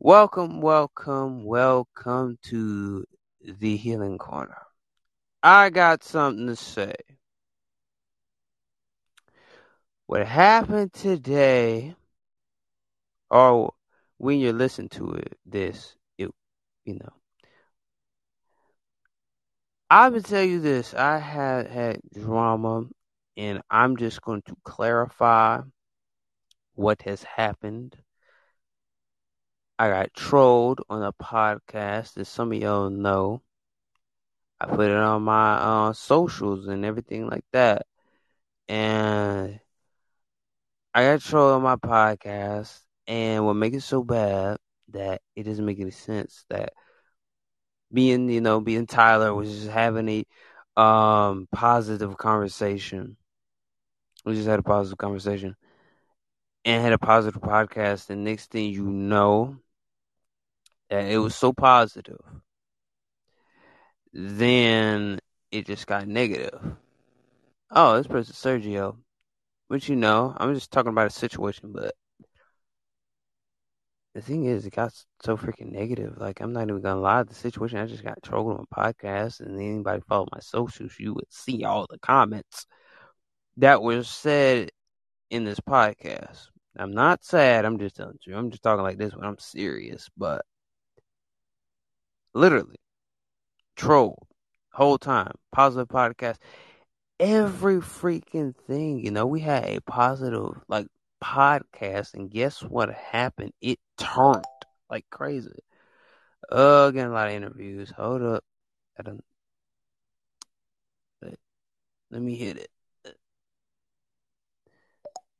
Welcome, welcome, welcome to the Healing Corner. I got something to say. What happened today, or when you listen to it, this, it, you know. I will tell you this: I had had drama, and I'm just going to clarify what has happened. I got trolled on a podcast, that some of y'all know. I put it on my uh, socials and everything like that. And I got trolled on my podcast. And what makes it so bad that it doesn't make any sense that being, you know, being Tyler was just having a um positive conversation. We just had a positive conversation and had a positive podcast. And next thing you know, that it was mm-hmm. so positive then it just got negative. Oh, this person Sergio. Which you know, I'm just talking about a situation, but the thing is, it got so freaking negative. Like, I'm not even gonna lie, the situation I just got trolled on my podcast, and anybody follow my socials, you would see all the comments that were said in this podcast. I'm not sad. I'm just telling you. I'm just talking like this when I'm serious, but literally trolled whole time. Positive podcast. Every freaking thing, you know, we had a positive like podcast, and guess what happened? It turned like crazy. Uh, getting a lot of interviews. Hold up, I don't. Let me hit it.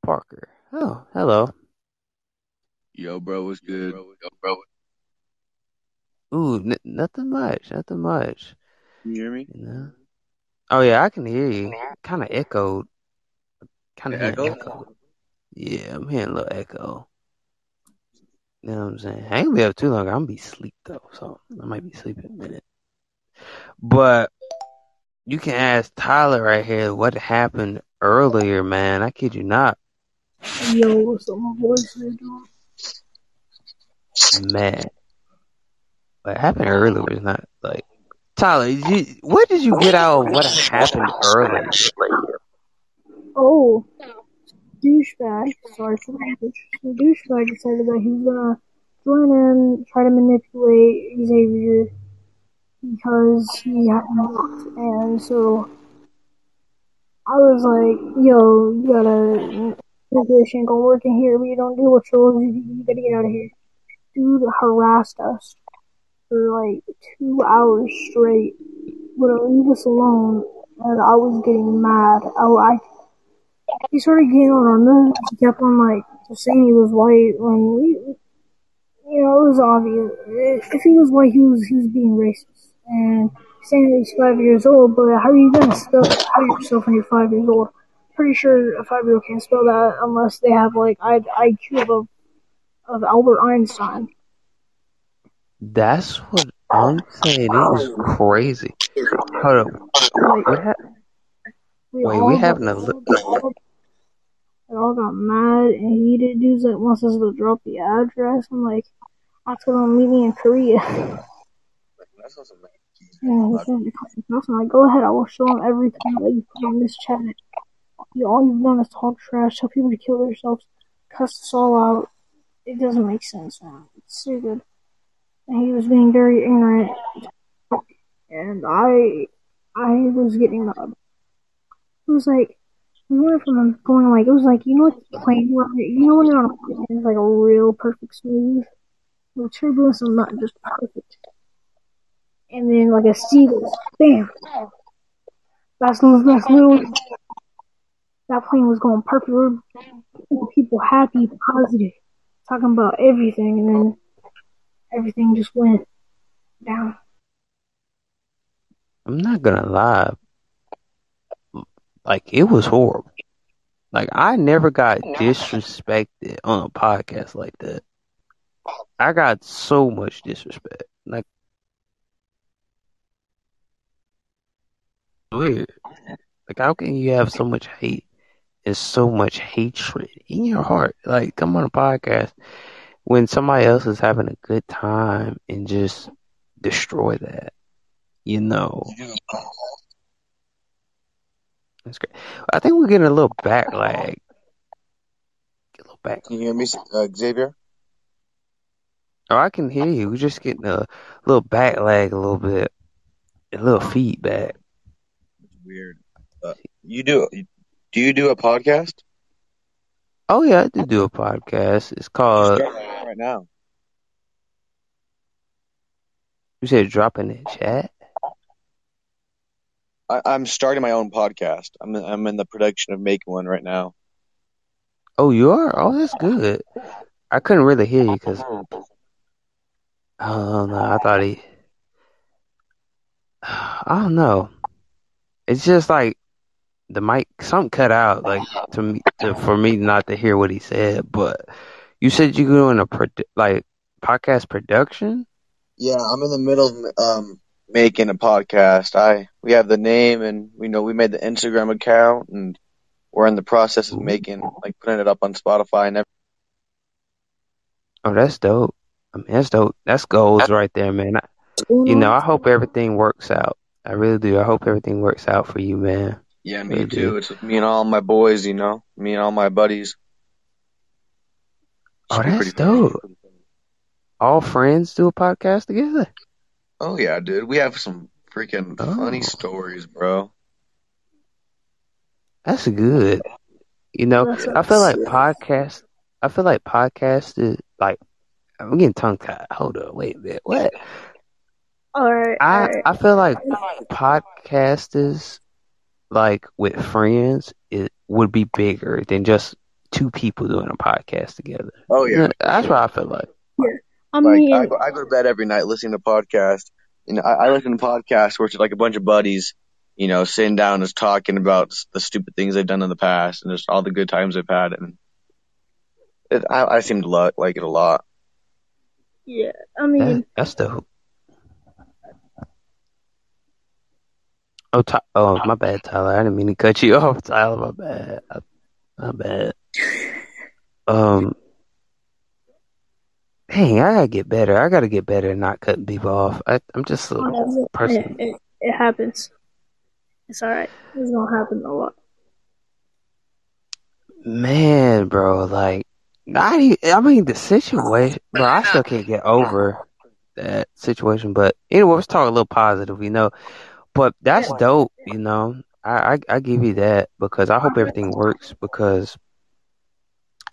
Parker. Oh, hello. Yo, bro, what's good? Yo, bro. Ooh, n- nothing much. Nothing much. Can you hear me? You know? Oh yeah, I can hear you. Kind of echoed. Kind of Echo? echo. Yeah, I'm hearing a little echo. You know what I'm saying? I ain't gonna be up too long. I'm gonna be asleep though, so I might be sleeping a minute. But you can ask Tyler right here what happened earlier, man. I kid you not. Yo, what's up, my boys? How you? Man, what happened earlier was not like Tyler. Did you, what did you get out of what happened earlier? Oh, douchebag. Sorry. Douchebag decided that he was gonna join in, try to manipulate Xavier because he had blocked, and so I was like, "Yo, you gotta manipulation ain't gonna work in here. We don't with trolls. You, you gotta get out of here." Dude harassed us for like two hours straight. Wouldn't leave us alone, and I was getting mad. I, I he started getting on our nerves. He kept on like saying he was white when we, you know, it was obvious. If he was white, he was he was being racist and saying that he's five years old. But how are you gonna spell how yourself when you're five years old? Pretty sure a five year old can't spell that unless they have like I, IQ of of Albert Einstein. That's what I'm saying. It is crazy. Hold up. Like, What hap- we Wait, we having a li- We all got mad and heated. Dudes that wants us to drop the address. I'm like, I told him meet me in Korea. And he said, I'm like, go ahead, I will show him every everything that you put on this chat. You, all you've done is talk trash, tell people to kill themselves, cuss us all out. It doesn't make sense, man. It's stupid. And he was being very ignorant. And I, I was getting mad. It was like, we went from going like, it was like, you know what plane, where- you know when you're on a plane, it's like a real perfect smooth. The turbulence is not just perfect. And then like a seagull, bam. That's that's literally that plane was going perfect. People happy, positive, talking about everything, and then everything just went down. I'm not gonna lie. Like it was horrible. Like I never got disrespected on a podcast like that. I got so much disrespect. Like weird. Like how can you have so much hate and so much hatred in your heart? Like come on a podcast when somebody else is having a good time and just destroy that. You know. That's great. I think we're getting a little back lag. Get a little back. Can you hear me, uh, Xavier? Oh, I can hear you. We're just getting a little back lag, a little bit, a little feedback. Weird. Uh, you do? Do you do a podcast? Oh yeah, I do do a podcast. It's called. Right now. You said drop in the chat. I, I'm starting my own podcast. I'm I'm in the production of making one right now. Oh, you are. Oh, that's good. I couldn't really hear you because. Oh no, I thought he. I don't know. It's just like the mic, something cut out, like to me, to, for me not to hear what he said. But you said you're doing a produ- like podcast production. Yeah, I'm in the middle of um making a podcast. I we have the name and we know we made the Instagram account and we're in the process of making like putting it up on Spotify and everything. Oh, that's dope. I mean, that's dope. That's goals right there, man. I, you know, I hope everything works out. I really do. I hope everything works out for you, man. Yeah, me Really too. do. It's me and all my boys, you know, me and all my buddies. Oh, that's pretty fun. dope. All friends do a podcast together. Oh yeah, dude. We have some freaking funny Oh. stories, bro. That's good. You know, That's I feel like podcast. I feel like podcast is like I'm getting tongue tied. Hold up, wait a minute. What? All right, I right. I feel like podcasters like with friends it would be bigger than just two people doing a podcast together. Oh yeah. That's what I feel like. Yeah. I Like mean, I go, I go to bed every night listening to podcasts. You know, I, I listen to podcasts where it's like a bunch of buddies, you know, sitting down and just talking about the stupid things they've done in the past and just all the good times they've had. And it, I, I seem to lo- like it a lot. yeah. I That, mean, that's dope. Oh, Ty- oh, my bad, Tyler. I didn't mean to cut you off, Tyler. My bad. I- My bad. Um, dang, I gotta get better. I gotta get better at not cutting people off. I, I'm just a whatever. It, person. it, it happens. It's all right. It's gonna happen a lot. Man, bro, like, even, I mean, the situation, bro, I still can't get over that situation. But anyway, let's talk a little positive, you know. But that's dope, you know. I, I, I give you that because I hope everything works because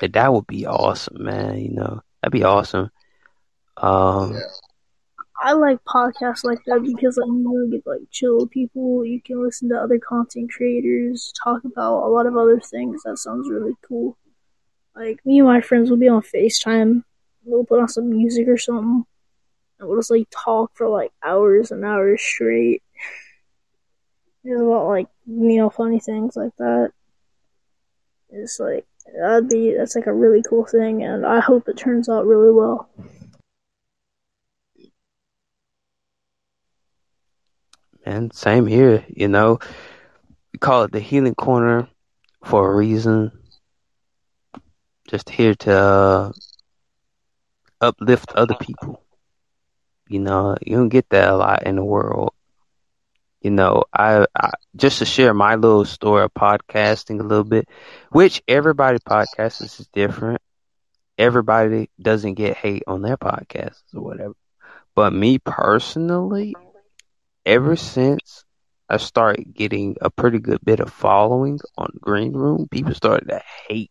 that would be awesome, man. You know, that'd be awesome. Um, I like podcasts like that because like you know, get like chill people. You can listen to other content creators talk about a lot of other things. That sounds really cool. Like me and my friends will be on FaceTime. We'll put on some music or something, and we'll just like talk for like hours and hours straight. Just about like you know funny things like that. It's like that'd be that's like a really cool thing, and I hope it turns out really well. and same here, you know. We call it the healing corner for a reason. Just here to uh, uplift other people. You know, you don't get that a lot in the world. You know, I, I just to share my little story of podcasting a little bit, which everybody podcasts is different. Everybody doesn't get hate on their podcasts or whatever. But me personally, ever mm-hmm. since I started getting a pretty good bit of following on Green Room, people started to hate.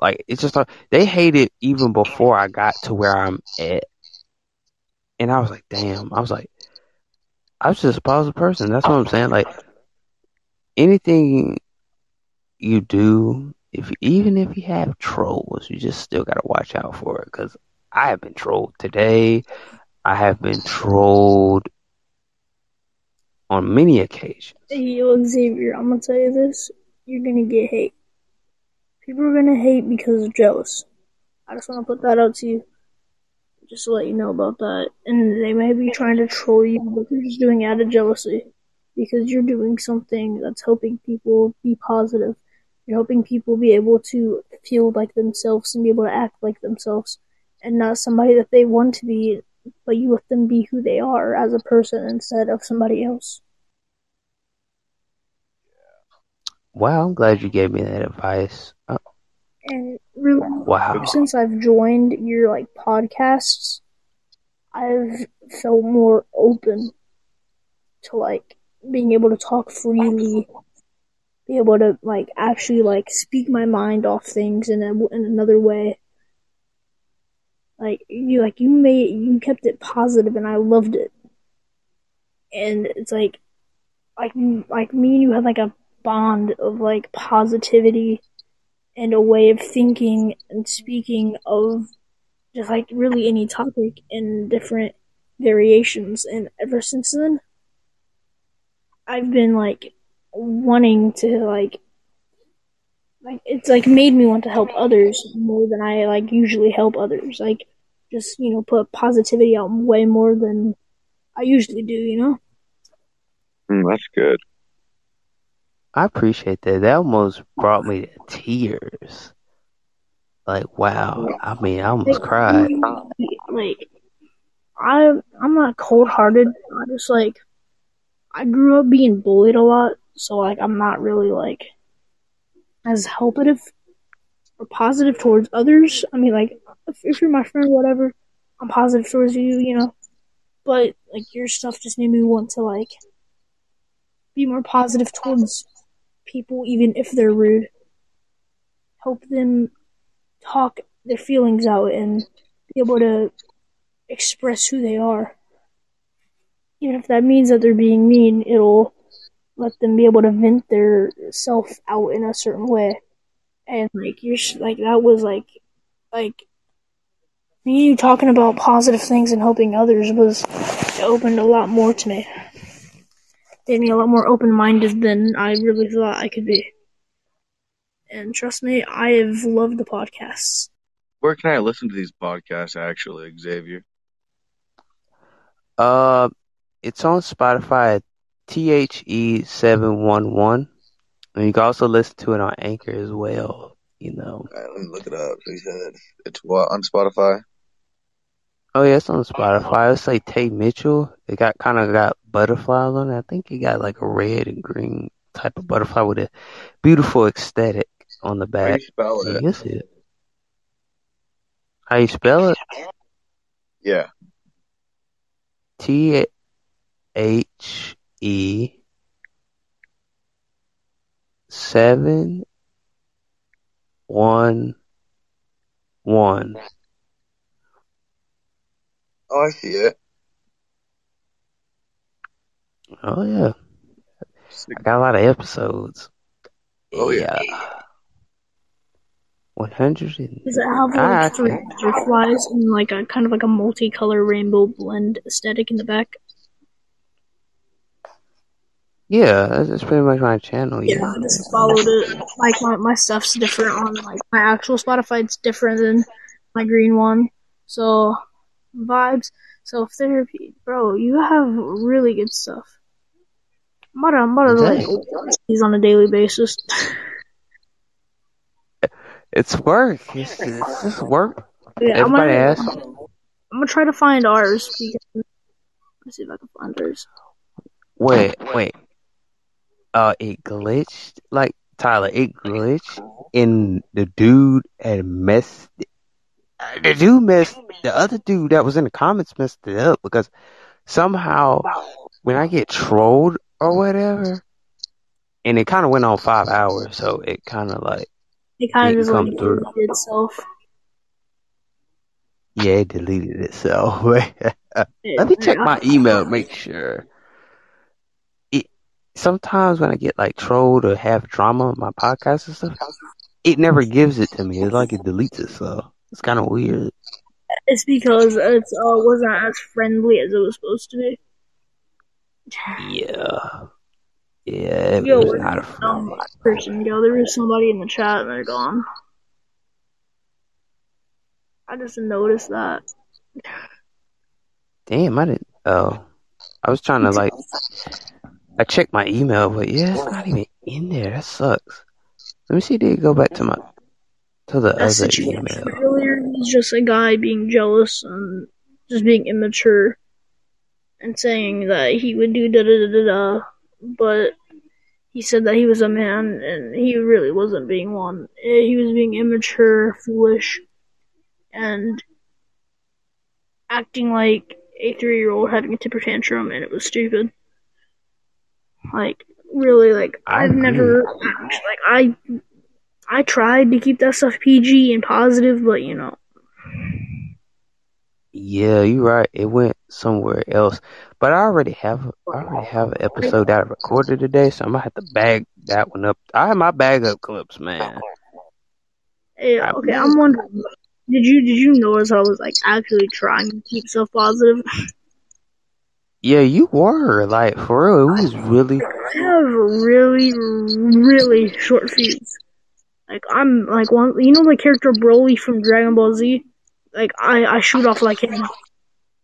Like it's just like they hated even before I got to where I'm at. And I was like, damn. I was like, I was just a positive person. That's what oh. I'm saying. Like anything you do, if even if you have trolls, you just still gotta watch out for it. Because I have been trolled today. I have been trolled on many occasions. Hey, yo, Xavier, I'm gonna tell you this. You're gonna get hate. People are gonna hate because they're jealous. I just wanna put that out to you. Just to let you know about that. And they may be trying to troll you, but they're just doing it out of jealousy. Because you're doing something that's helping people be positive. You're helping people be able to feel like themselves and be able to act like themselves. and not somebody that they want to be, but you let them be who they are as a person instead of somebody else. Wow, I'm glad you gave me that advice. Uh, wow. since I've joined your like podcasts, I've felt more open to like being able to talk freely, be able to like actually like speak my mind off things in a, in another way. Like you like you made you kept it positive and I loved it. And it's like like like me and you had like a bond of like positivity and a way of thinking and speaking of just like really any topic in different variations and ever since then I've been like wanting to like like it's like made me want to help others more than I like usually help others. Like just, you know, put positivity out way more than I usually do, you know? Mm, that's good. I appreciate that. That almost brought me to tears. Like, wow. I mean, I almost cried. Like I I'm not cold hearted. I just like I grew up being bullied a lot, so like I'm not really like as helpative or positive towards others. I mean, like if, if you're my friend, whatever, I'm positive towards you, you know. But like your stuff just made me want to like be more positive towards people, even if they're rude. Help them talk their feelings out and be able to express who they are. Even if that means that they're being mean, it'll let them be able to vent their self out in a certain way. And like you're like that was like like me talking about positive things and helping others was opened a lot more to me. Made me a lot more open minded than I really thought I could be. And trust me, I have loved the podcasts. Where can I listen to these podcasts actually, Xavier? Uh, it's on Spotify at THE711. And you can also listen to it on Anchor as well, you know. All right, let me look it up. So it's what on Spotify? Oh yeah, it's on oh, Spotify. It's like Tay Mitchell. It got kind of got butterflies on it. I think it got like a red and green type of butterfly with a beautiful aesthetic on the How do back. you spell it? you see it. How you spell it? Yeah. T H E seven one one. Oh, I see it. Oh yeah, I got a lot of episodes. Oh, yeah. One hundred and Does it have Ah, like three okay. butterflies and like a kind of like a multicolor rainbow blend aesthetic in the back? yeah, that's, that's pretty much my channel. Yeah, Yeah. I just followed it. Like my, my stuff's different on like my actual Spotify. It's different than my green one. So vibes. self therapy. bro. You have really good stuff. I'm about to, I'm about to like Thanks. these on a daily basis. It's work. It's, it's just work. yeah, I'm Everybody gonna, asks. I'm gonna try to find ours because let's see if I can find ours. Wait, wait. Uh, it glitched. Like Tyler, it glitched, and the dude had messed. The dude messed. The other dude that was in the comments messed it up because somehow when I get trolled or whatever, and it kind of went on five hours, so it kind of like It kind of just like come through. deleted itself. Yeah, it deleted itself. Let me check my email, make sure. It sometimes when I get like trolled or have drama on my podcast and stuff, it never gives it to me. It's like it deletes itself. It's kind of weird. It's because it uh, wasn't as friendly as it was supposed to be. Yeah, yeah, it Yo, was not a the friend. um, person? Yo, there is somebody in the chat and they're gone. I just noticed that. Damn, I didn't. Oh, I was trying to like. I checked my email, but yeah, it's not even in there. That sucks. Let me see. Did it go back to my to the That other email? earlier, was just a guy being jealous and just being immature and saying that he would do da da da da da, but he said that he was a man and he really wasn't being one. Eh, He was being immature, foolish, and acting like a three year old having a temper tantrum, and it was stupid. Like, really, like, I've never, like, I, I tried to keep that stuff PG and positive, but you know, Yeah, you're right. It went somewhere else. But I already have I already have an episode that I recorded today, so I'm gonna have to bag that one up. I have my bag up clips, man. I- okay, I'm wondering, did you, did you notice I was, like, actually trying to keep stuff positive? Yeah, you were like for real. It was really I have really, really short fuse. Like I'm like one, you know the character Broly from Dragon Ball Z. Like I, I shoot off like him,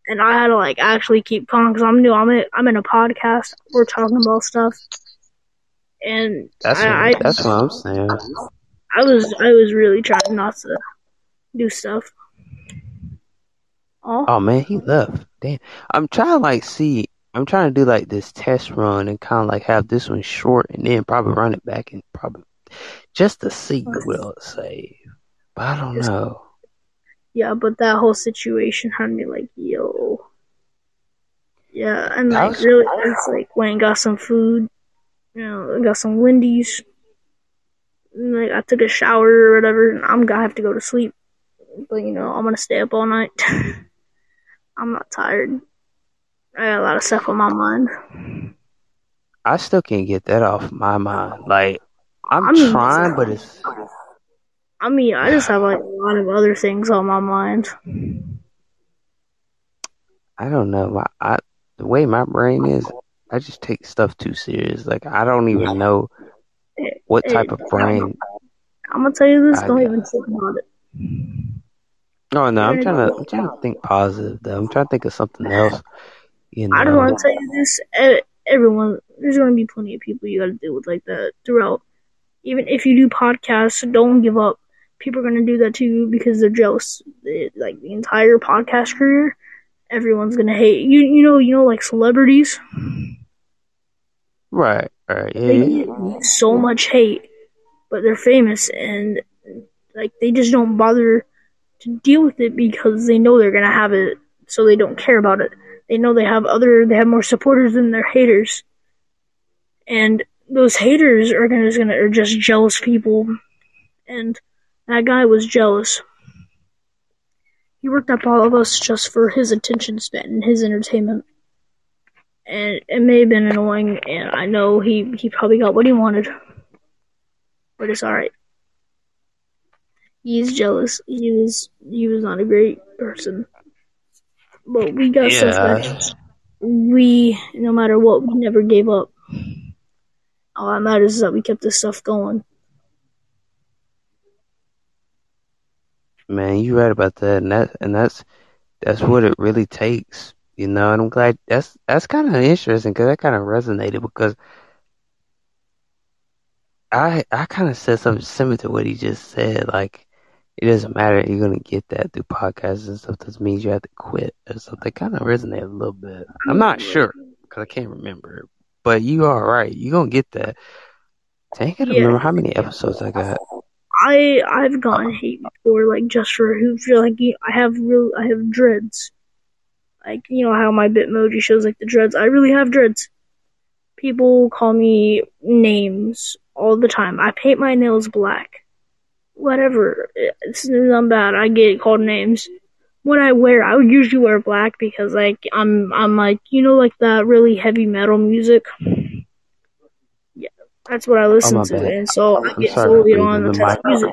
and I had to like actually keep calm because I'm new. I'm in, I'm in a podcast. We're talking about stuff, and that's what, I, I, that's what I'm saying. I was I was really trying not to do stuff. Oh, Oh man, he left. Damn. I'm trying to like see. I'm trying to do like this test run and kind of like have this one short and then probably run it back and probably just to see what it'll save. But I don't know. yeah, but that whole situation had me like, yo. Yeah, and That like was- really, it's like went and got some food. You know, I got some Wendy's. And, like I took a shower or whatever, and I'm gonna have to go to sleep. But you know, I'm gonna stay up all night. I'm not tired. I got a lot of stuff on my mind. I still can't get that off my mind. Like I'm I mean- trying, but it's I mean, I just have like a lot of other things on my mind. I don't know. My I the way my brain is, I just take stuff too serious. Like I don't even know what type of brain. I'm gonna tell you this. I Don't got- even think about it. Oh no, I'm trying to I'm trying to think positive though. I'm trying to think of something else. You know. I just want to tell you this. Everyone, there's going to be plenty of people you got to deal with like that throughout. Even if you do podcasts, don't give up. People are going to do that to you because they're jealous. They- like the entire podcast career, everyone's going to hate you. You know, you know, like celebrities, Right, right, yeah, they get so much hate, but they're famous and like they just don't bother to deal with it because they know they're going to have it, so they don't care about it. They know they have other, they have more supporters than their haters, and those haters are gonna, just gonna are just jealous people, and that guy was jealous. He worked up all of us just for his attention span and his entertainment, and it may have been annoying, and I know he he probably got what he wanted, but it's all right. He's jealous. He was he was not a great person. But we got Yeah. that we, no matter what, we never gave up. All that matters is that we kept this stuff going. Man, you're right about that, and that and that's that's what it really takes, you know. And I'm glad that's that's kind of interesting because that kind of resonated because I I kind of said something similar to what he just said. Like it doesn't matter, you're gonna get that through podcasts and stuff. Doesn't mean you have to quit or something. Kind of resonated a little bit. I'm not sure because I can't remember, but you are right. You're gonna get that. Dang, I can't Yeah. remember how many episodes I got. I I've gotten hate before, like just for who feel like you- I have real I have dreads. Like you know how my Bitmoji shows like the dreads. I really have dreads. People call me names all the time. I paint my nails black. Whatever. It's not bad. I get called names. What I wear, I would usually wear black because like I'm I'm like you know like that really heavy metal music. Yeah, that's what I listen Oh, to, bad. and so I I'm get bullied on the type of music.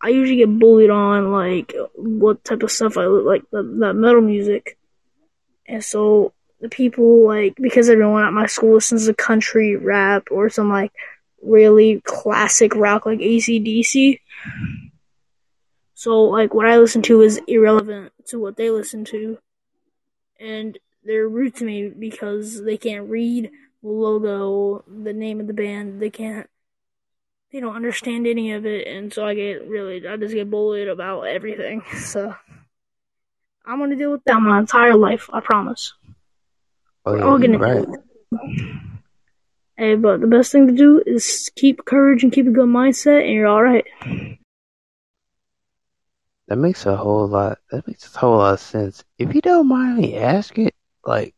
I usually get bullied on like what type of stuff I look like the, that metal music, and so the people like because everyone at my school listens to country rap or some like really classic rock like ACDC. So like what I listen to is irrelevant to what they listen to, and they're rude to me because they can't read the logo, the name of the band. They can't they don't understand any of it, and so I get really, I just get bullied about everything. So I'm gonna deal with that my entire life. I promise. Oh, We're yeah, all gonna right. Hey, but the best thing to do is keep courage and keep a good mindset, and you're all right. That makes a whole lot. That makes a whole lot of sense. If you don't mind me asking, like,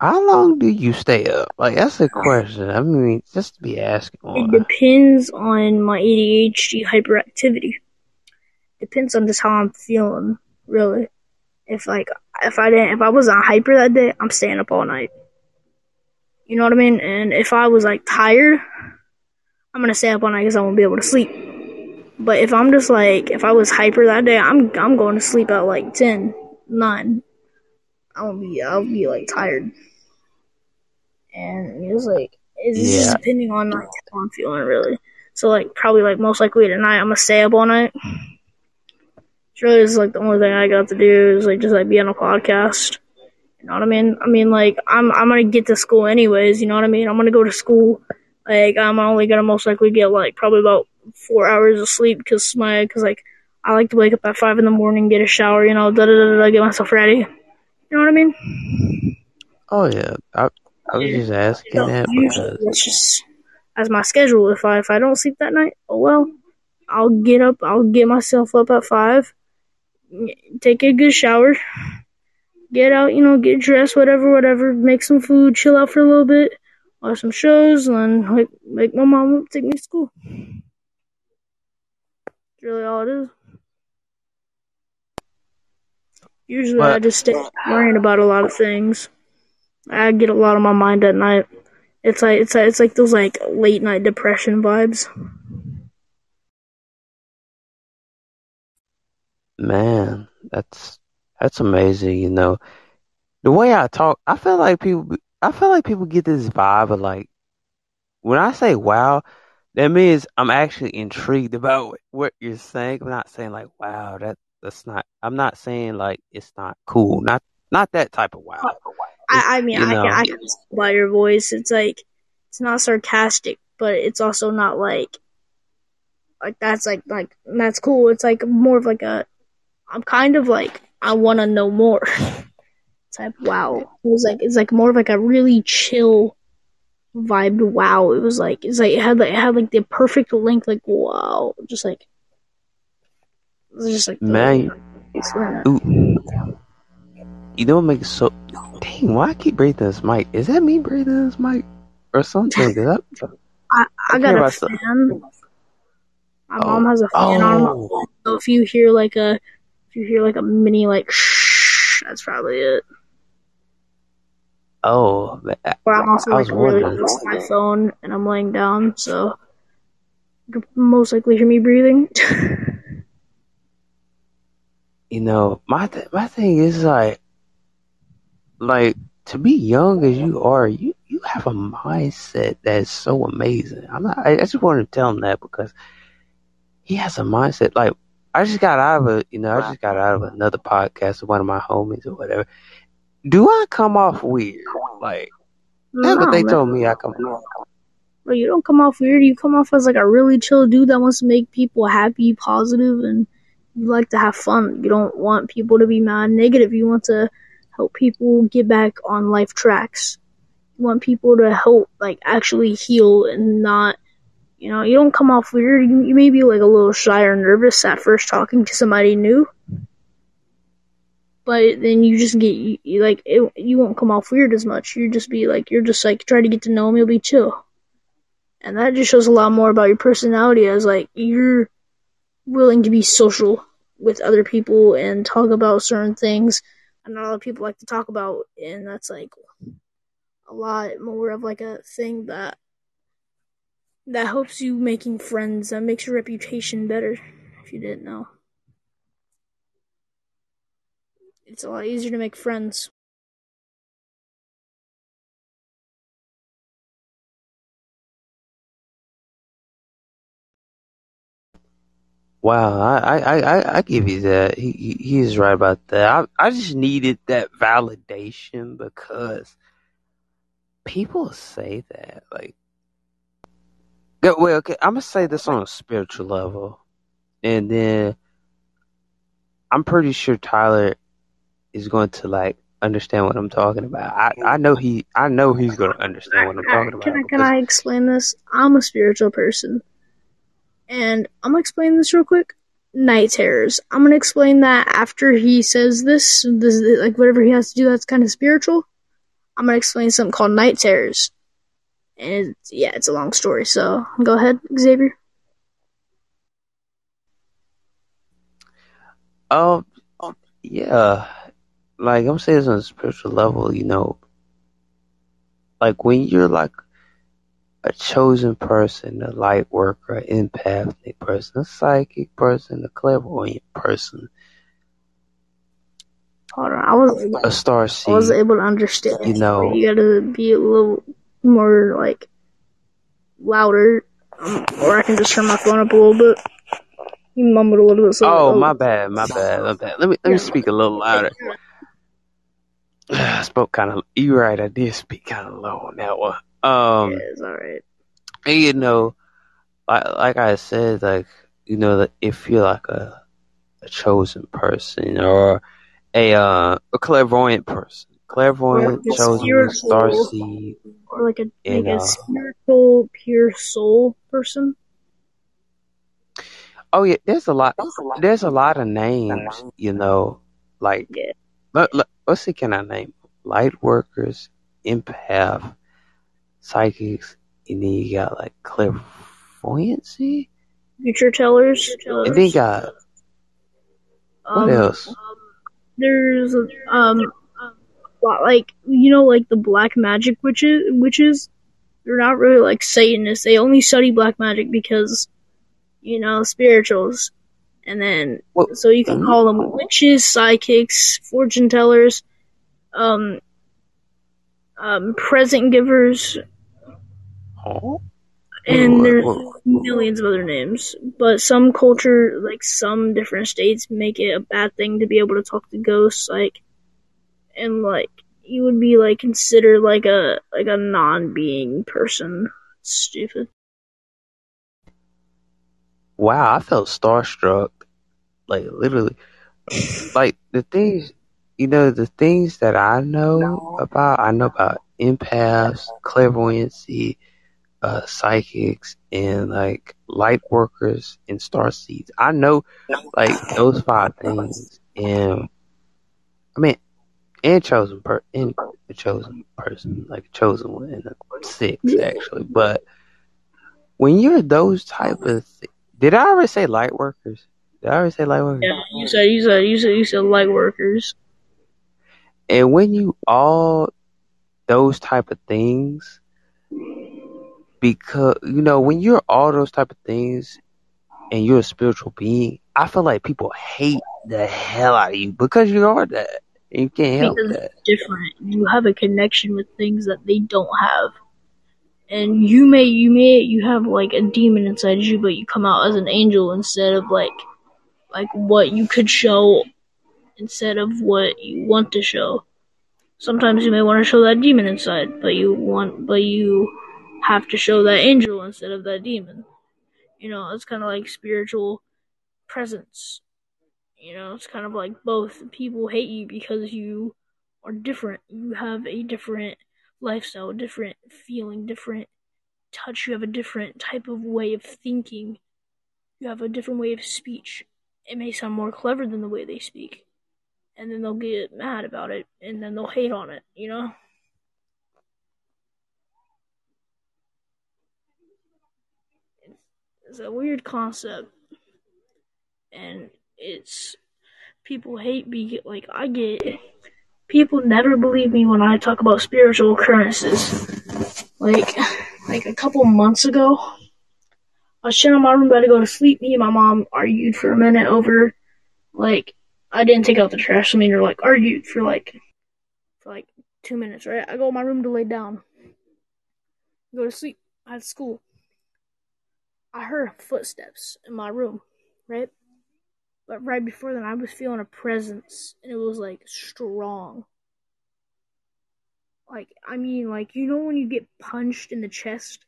how long do you stay up? Like, that's a question. I mean, just to be asking It depends on my ADHD hyperactivity. Depends on just how I'm feeling, really. If like if I didn't if I was on hyper that day, I'm staying up all night. You know what I mean? And if I was like tired, I'm gonna stay up all night because I won't be able to sleep. But if I'm just like if I was hyper that day, I'm I'm going to sleep at like 10, 9. I won't be I'll be like tired. And it's like it's just depending on like how I'm feeling really. So like probably like most likely tonight I'm gonna stay up all night. It's really just like the only thing I got to do is like just like be on a podcast. You know what I mean? I mean like I'm I'm gonna get to school anyways. You know what I mean? I'm gonna go to school. Like I'm only gonna most likely get like probably about four hours of sleep because my because like I like to wake up at five in the morning, get a shower, you know, da da da da, get myself ready. You know what I mean? Oh yeah. I I was just asking that because that's just as my schedule. If I if I don't sleep that night, oh well. I'll get up. I'll get myself up at five. Take a good shower. Get out. You know, get dressed. Whatever, whatever. Make some food. Chill out for a little bit. Watch some shows, and then like make my mom take me to school. That's really all it is. Usually, I just stay worrying about a lot of things. I get a lot on my mind at night. It's like it's like, it's like those like late night depression vibes. man, that's that's amazing. You know, the way I talk, I feel like people. I feel like people get this vibe of like when I say wow, that means I'm actually intrigued about what you're saying. I'm not saying like wow, that that's not. I'm not saying like it's not cool. Not not that type of wow. I I mean I can I can by your voice. It's like it's not sarcastic, but it's also not like like that's like like that's cool. It's like more of like a I'm kind of like I want to know more type. Wow, it was like it's like more of like a really chill vibe. Wow, it was like it's like it had like it had like the perfect length. Like wow, just like it was just like man. that. You know what makes it so. Dang, why I keep breathing this mic? Is that me breathing this mic or something? Cause I, I I got a fan. My oh. mom Oh, has a fan on. oh, So if you hear like a if you hear like a mini like shh, that's probably it. Oh. but I'm also I like was really close to my phone and I'm laying down, so you could most likely hear me breathing. You know, my th- my thing is like, like to be young as you are, you you have a mindset that is so amazing. I'm not. I, I just wanted to tell him that because he has a mindset. Like I just got out of a, you know, I just got out of another podcast with one of my homies or whatever. Do I come off weird? Like that's what they man. told me. I come. Bro, you don't come off weird. You come off as like a really chill dude that wants to make people happy, positive, and you like to have fun. You don't want people to be mad, negative. You want to help people get back on life tracks. You want people to help, like, actually heal and not, you know, you don't come off weird. You, you may be like a little shy or nervous at first talking to somebody new, but then you just get, you, like, it, you won't come off weird as much. You just be like, you're just like, try to get to know him, you'll be chill. And that just shows a lot more about your personality as like you're willing to be social with other people and talk about certain things and not a lot of people like to talk about and that's like a lot more of like a thing that that helps you making friends that makes your reputation better if you didn't know it's a lot easier to make friends Wow, I, I, I, give you that. He, he he's right about that. I, I just needed that validation because people say that. Like, well, okay, I'm gonna say this on a spiritual level, and then I'm pretty sure Tyler is going to like understand what I'm talking about. I, I know he I know he's going to understand what I'm talking about. Can I, can I explain this? I'm a spiritual person. And I'm going to explain this real quick. Night terrors. I'm going to explain that after he says this, this, like whatever he has to do that's kind of spiritual. I'm going to explain something called night terrors. And it's, yeah, it's a long story. So go ahead, Xavier. Um, yeah, like I'm saying this on a spiritual level, you know, like when you're like a chosen person, a light worker, an empathic person, a psychic person, a clairvoyant person, Hold on. I was, a star I was able to understand. You know- you gotta be a little more like louder, or I can just turn my phone up a little bit. You mumbled a little bit. So Oh, oh. my bad, my bad, my bad. Let me let me speak a little louder. I spoke kind of. You're right. I did speak kind of low on that one. Um. yeah, it's all right. And you know, like like I said, like you know, that if you're like a a chosen person or a uh, a clairvoyant person, clairvoyant, Or chosen, star seed, Or like a like And, a uh, spiritual, pure soul person. oh yeah, there's a lot. There's a lot of names, you know, like Yeah. Let's see, can I name light workers, empath, psychics, and then you got like clairvoyancy, Future tellers. and then you got what Um, else? There's um, lot- like you know, like the black magic witches. Witches, they're not really like Satanists. They only study black magic because, you know, spirituals. And then, What- so you can call them witches, psychics, fortune tellers, um, um, present givers, Oh, and there's millions of other names. But some culture, like some different states, make it a bad thing to be able to talk to ghosts, like, and like you would be like considered like a like a non-being person. Stupid. wow, I felt starstruck. Like literally, like the things, you know, the things that I know about. I know about empaths, clairvoyancy, uh, psychics, and like light workers and star seeds. I know like those five things, and I mean, and chosen per, and a chosen person, like a chosen one, and a six actually. But when you're those type of, th- did I ever say light workers? Did I already say light workers? Yeah, you said you said you said you said light workers. And when you all those type of things, because you know when you're all those type of things, and you're a spiritual being, I feel like people hate the hell out of you because you are that. And you can't help Because that. different. You have a connection with things that they don't have. And you may you may you have like a demon inside you, but you come out as an angel instead of like like what you could show instead of what you want to show. Sometimes you may want to show that demon inside, but you want but you have to show that angel instead of that demon. You know, it's kind of like spiritual presence. You know, it's kind of like both. People hate you because you are different. You have a different lifestyle, different feeling, different touch. You have a different type of way of thinking. You have a different way of speech. It may sound more clever than the way they speak. And then they'll get mad about it, and then they'll hate on it, you know? It's, a weird concept. And it's people hate me like I get people never believe me when I talk about spiritual occurrences. Like like a couple months ago, I was in my room about to go to sleep. Me and my mom argued for a minute over like I didn't take out the trash. I mean, they're like argued for like for like two minutes. Right? I go in my room to lay down, go to sleep. I had school. I heard footsteps in my room, right? But right before then, I was feeling a presence, and it was like strong. Like, I mean, like, you know when you get punched in the chest?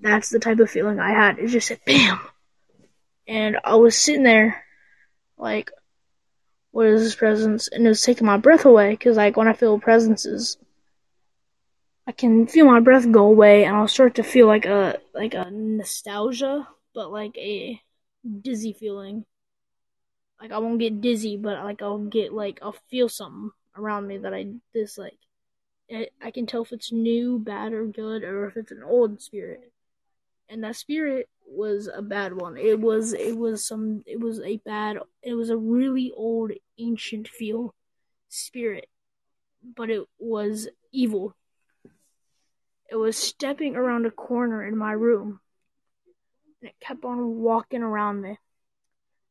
That's the type of feeling I had. It just said bam. And I was sitting there, like, what is this presence? And it was taking my breath away, because, like, when I feel presences, I can feel my breath go away, and I'll start to feel like a, like a nostalgia, but like a dizzy feeling. Like, I won't get dizzy, but, like, I'll get, like, I'll feel something around me that I dislike. I can tell if it's new, bad, or good, or if it's an old spirit. And that spirit was a bad one. It was it was some it was a bad it was a really old ancient feel spirit. But it was evil. It was stepping around a corner in my room. And it kept on walking around me.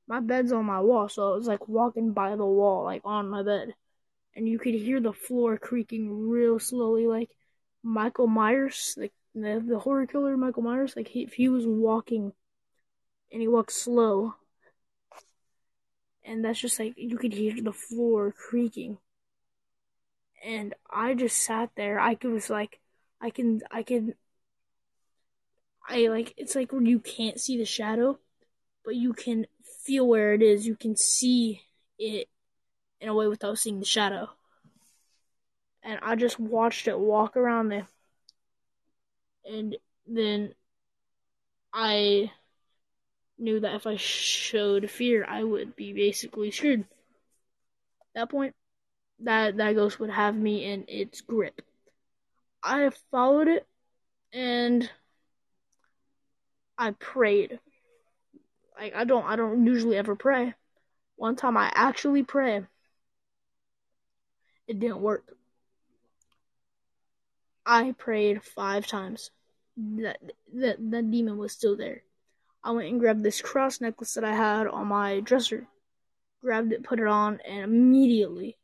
My bed's on my wall, so it was like walking by the wall, like on my bed and you could hear the floor creaking real slowly, like Michael Myers, like the, the horror killer Michael Myers, like he, if he was walking and he walked slow, and that's just like you could hear the floor creaking. And I just sat there. I was like, I can, I can, I like. It's like when you can't see the shadow, but you can feel where it is. You can see it in a way without seeing the shadow. And I just watched it walk around there. And then I knew that if I showed fear, I would be basically screwed. At that point, that, that ghost would have me in its grip. I followed it and I prayed. Like I don't I don't usually ever pray. One time I actually prayed it didn't work. I prayed five times. That that that demon was still there. I went and grabbed this cross necklace that I had on my dresser, grabbed it, put it on, and immediately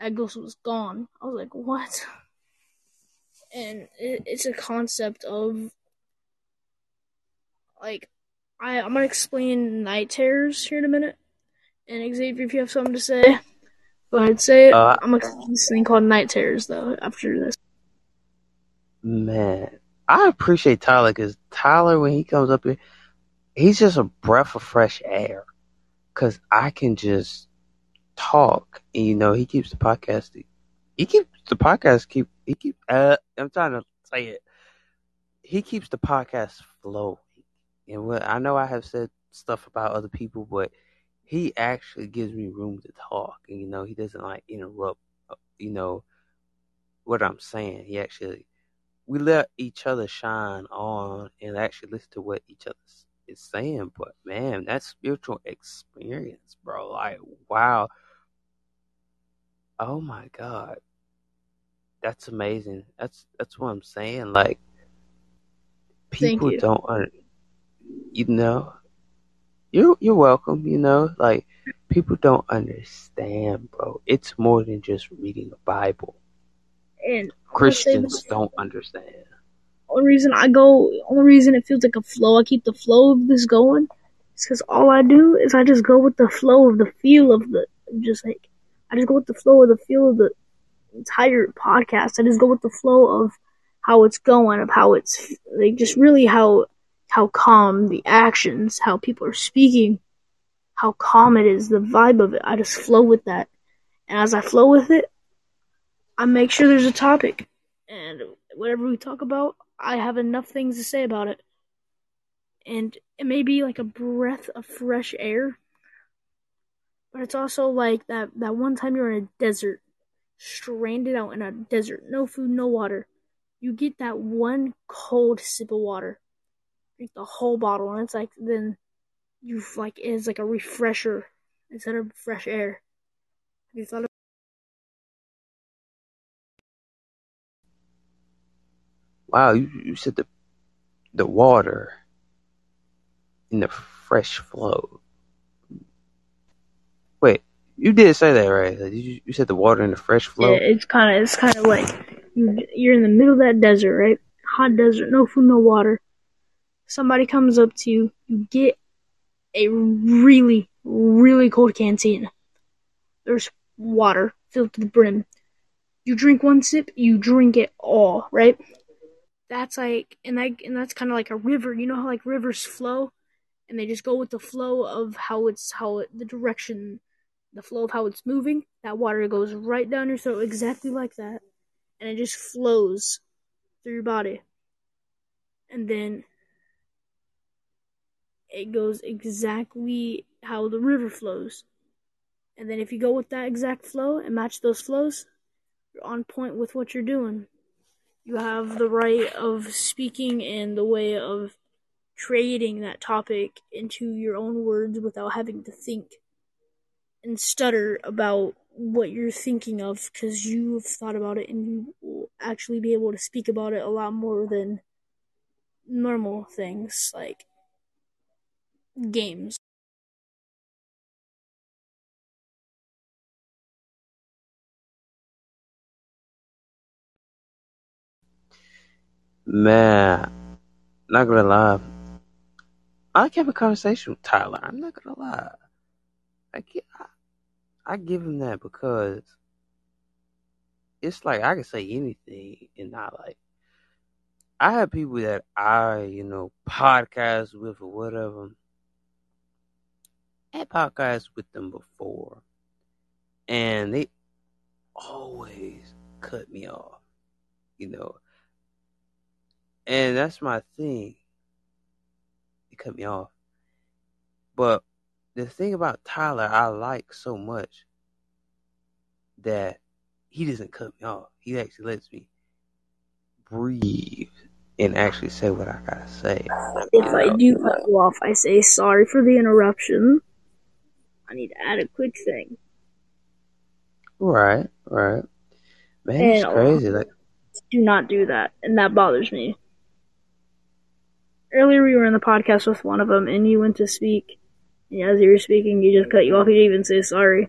that ghost was gone. I was like, "What?" And it, it's a concept of like I I'm gonna explain night terrors here in a minute. And Xavier, if you have something to say. But I'd say uh, I'm gonna explain this thing called Night Terrors though. After this, man, I appreciate Tyler because Tyler when he comes up here, he's just a breath of fresh air. Cause I can just talk, and you know he keeps the podcast. He keeps the podcast keep he keep. Uh, I'm trying to say it. He keeps the podcast flowing, and what I know I have said stuff about other people, but he actually gives me room to talk. And, you know, he doesn't like interrupt, uh, you know, what I'm saying. He actually, we let each other shine on and actually listen to what each other is saying. But man, that spiritual experience, bro, like, wow. Oh my God. That's amazing. That's, that's what I'm saying. Like, people don't, you know, you you're welcome. You know, like people don't understand, bro. It's more than just reading a Bible. And Christians don't understand. Only reason I go, only reason it feels like a flow. I keep the flow of this going. It's because all I do is I just go with the flow of the feel of the, just like I just go with the flow of the feel of the entire podcast. I just go with the flow of how it's going, of how it's like just really how how calm the actions, how people are speaking, how calm it is, the vibe of it. I just flow with that. And as I flow with it, I make sure there's a topic. And whatever we talk about, I have enough things to say about it. And it may be like a breath of fresh air. But it's also like that, that one time you're in a desert, stranded out in a desert, no food, no water. You get that one cold sip of water drink the whole bottle, and it's like then you like it's like a refresher instead of fresh air. Have you thought of? Wow, you, you said the the water in the fresh flow. Wait, you did say that right? You, you said the water in the fresh flow. Yeah, it's kind of it's kind of like you're in the middle of that desert, right? Hot desert, no food, no water somebody comes up to you, you get a really, really cold canteen. There's water filled to the brim. You drink one sip, you drink it all, right? That's like and that and that's kind of like a river. You know how like rivers flow, and they just go with the flow of how it's how it, the direction, the flow of how it's moving. That water goes right down your throat, exactly like that, and it just flows through your body, and then it goes exactly how the river flows. And then if you go with that exact flow and match those flows, you're on point with what you're doing. You have the right of speaking and the way of trading that topic into your own words without having to think and stutter about what you're thinking of because you've thought about it and you will actually be able to speak about it a lot more than normal things like games. Man, not gonna lie. I like having a conversation with Tyler. I'm not gonna lie. I give, I, I give him that because it's like I can say anything and not like. I have people that I, you know, podcast with or whatever. I had podcasts with them before, and they always cut me off, you know. And that's my thing. They cut me off. But the thing about Tyler I like so much that he doesn't cut me off. He actually lets me breathe and actually say what I gotta say. If I do cut you off, I say sorry for the interruption. I need to add a quick thing. Right, right. Man, it's crazy. Like Do not do that, and that bothers me. Earlier, we were in the podcast with one of them, and you went to speak, and as you were speaking, you just cut you off. You didn't even say sorry.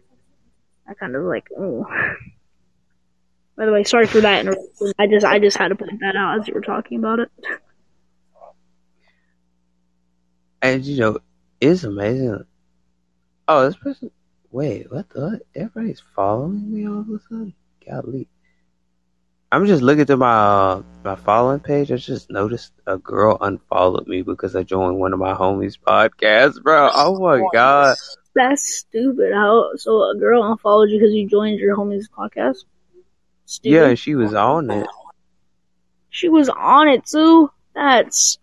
I kind of like, oh. By the way, sorry for that interruption. I just, I just had to point that out as you were talking about it. and you know, it's amazing. Oh, this person wait, what the everybody's following me all of a sudden? Golly. I'm just looking through my uh, my following page. I just noticed a girl unfollowed me because I joined one of my homies' podcasts, bro. Oh my god. That's stupid. How? So a girl unfollowed you because you joined your homie's podcast? Stupid. Yeah, she was on it. She was on it too. That's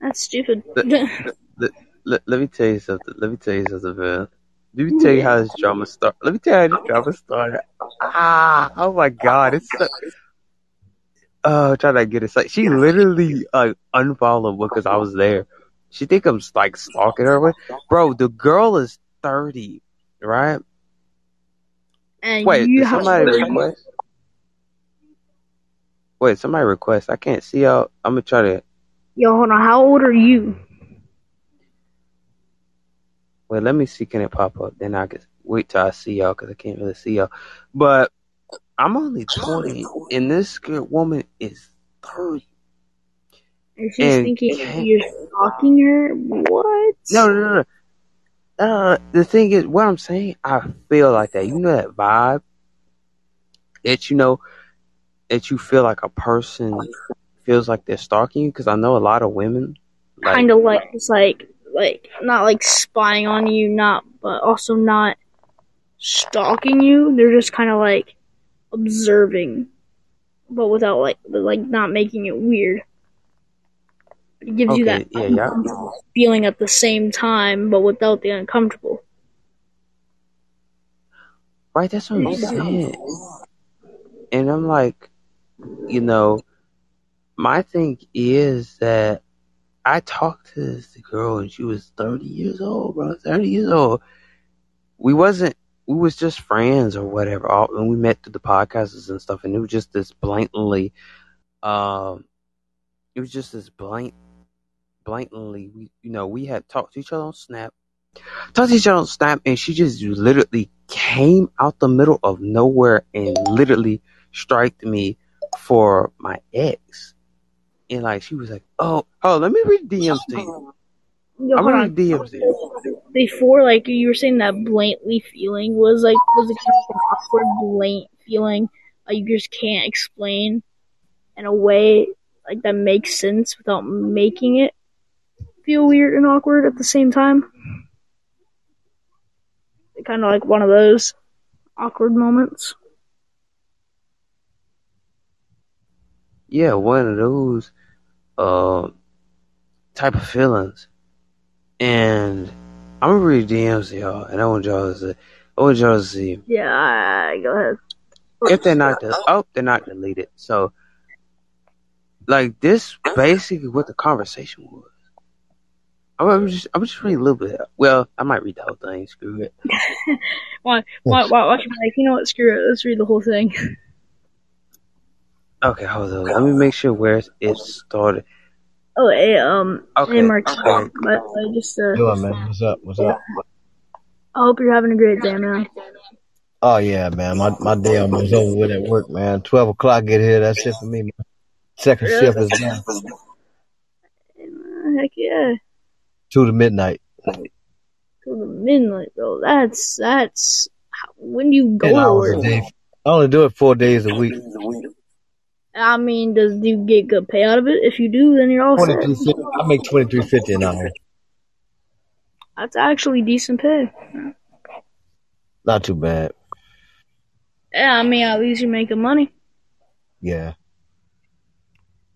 that's stupid. Let, let me tell you something. Let me tell you something, man. Let me tell you how this drama started. Let me tell you how this drama started. Ah, oh my god, it's so. Oh, I'm trying to get it. Like she literally like unfollowed because I was there. She think I'm like stalking her. Bro, the girl is thirty, right? and Wait, you did somebody request? Wait, somebody request. I can't see y'all. I'm gonna try to. Yo, hold on. How old are you? Wait, let me see. Can it pop up? Then I can wait till I see y'all because I can't really see y'all. But I'm only 20, and this good woman is 30. And she's And thinking can't- you're stalking her. What? No, no, no, no. Uh, the thing is, what I'm saying, I feel like that. You know that vibe that you know that you feel like a person feels like they're stalking you. Because I know a lot of women, like, kind of like it's like like not like spying on you, not but also not stalking you. They're just kind of like observing, but without like but, like not making it weird. It gives you that yeah, yeah. feeling at the same time, but without the uncomfortable. Right, that's what I'm saying. And I'm like, you know, my thing is that I talked to this girl and she was 30 years old, bro. 30 years old. We wasn't, we was just friends or whatever. All, and we met through the podcasts and stuff. And it was just this blatantly, um, it was just this blank, blatantly, we, you know, we had talked to each other on Snap, talked to each other on Snap, and she just literally came out the middle of nowhere and literally striked me for my ex. And like she was like, "Oh, oh, let me read DMs to you. Yo, I'm gonna on. read DMs to you." Before, like you were saying, that blatantly feeling was like was of an awkward, blank feeling uh, you just can't explain in a way like that makes sense without making it feel weird and awkward at the same time. Kind of like one of those awkward moments. Yeah, one of those uh type of feelings. And I'm gonna read DMs to y'all, and I want y'all to see. I want y'all to see Yeah, go ahead. if they're not del- oh they're not deleted. So like this basically what the conversation was. I'm just I'm just reading a little bit. Well, I might read the whole thing. Screw it. Why? Why? Why? Why like, you know what? Screw it. Let's read the whole thing. Okay, hold on. Let me make sure where it started. Oh, hey, um, Okay, hey, Mark. okay. But I just, uh, Doing man, what's up? What's up? I hope you're having a great day, man. Oh yeah, man. My my day almost over with at work, man. Twelve o'clock get here. That's it for me, man. Second Really? shift is done. Uh, Heck yeah. Two to midnight. Till the midnight, though. That's that's when do you go Ten hours a day. I only do it four days a week. I mean, does do you get good pay out of it? If you do, then you're all set. I make twenty three fifty an hour. That's actually decent pay. Not too bad. Yeah, I mean, at least you're making money. Yeah.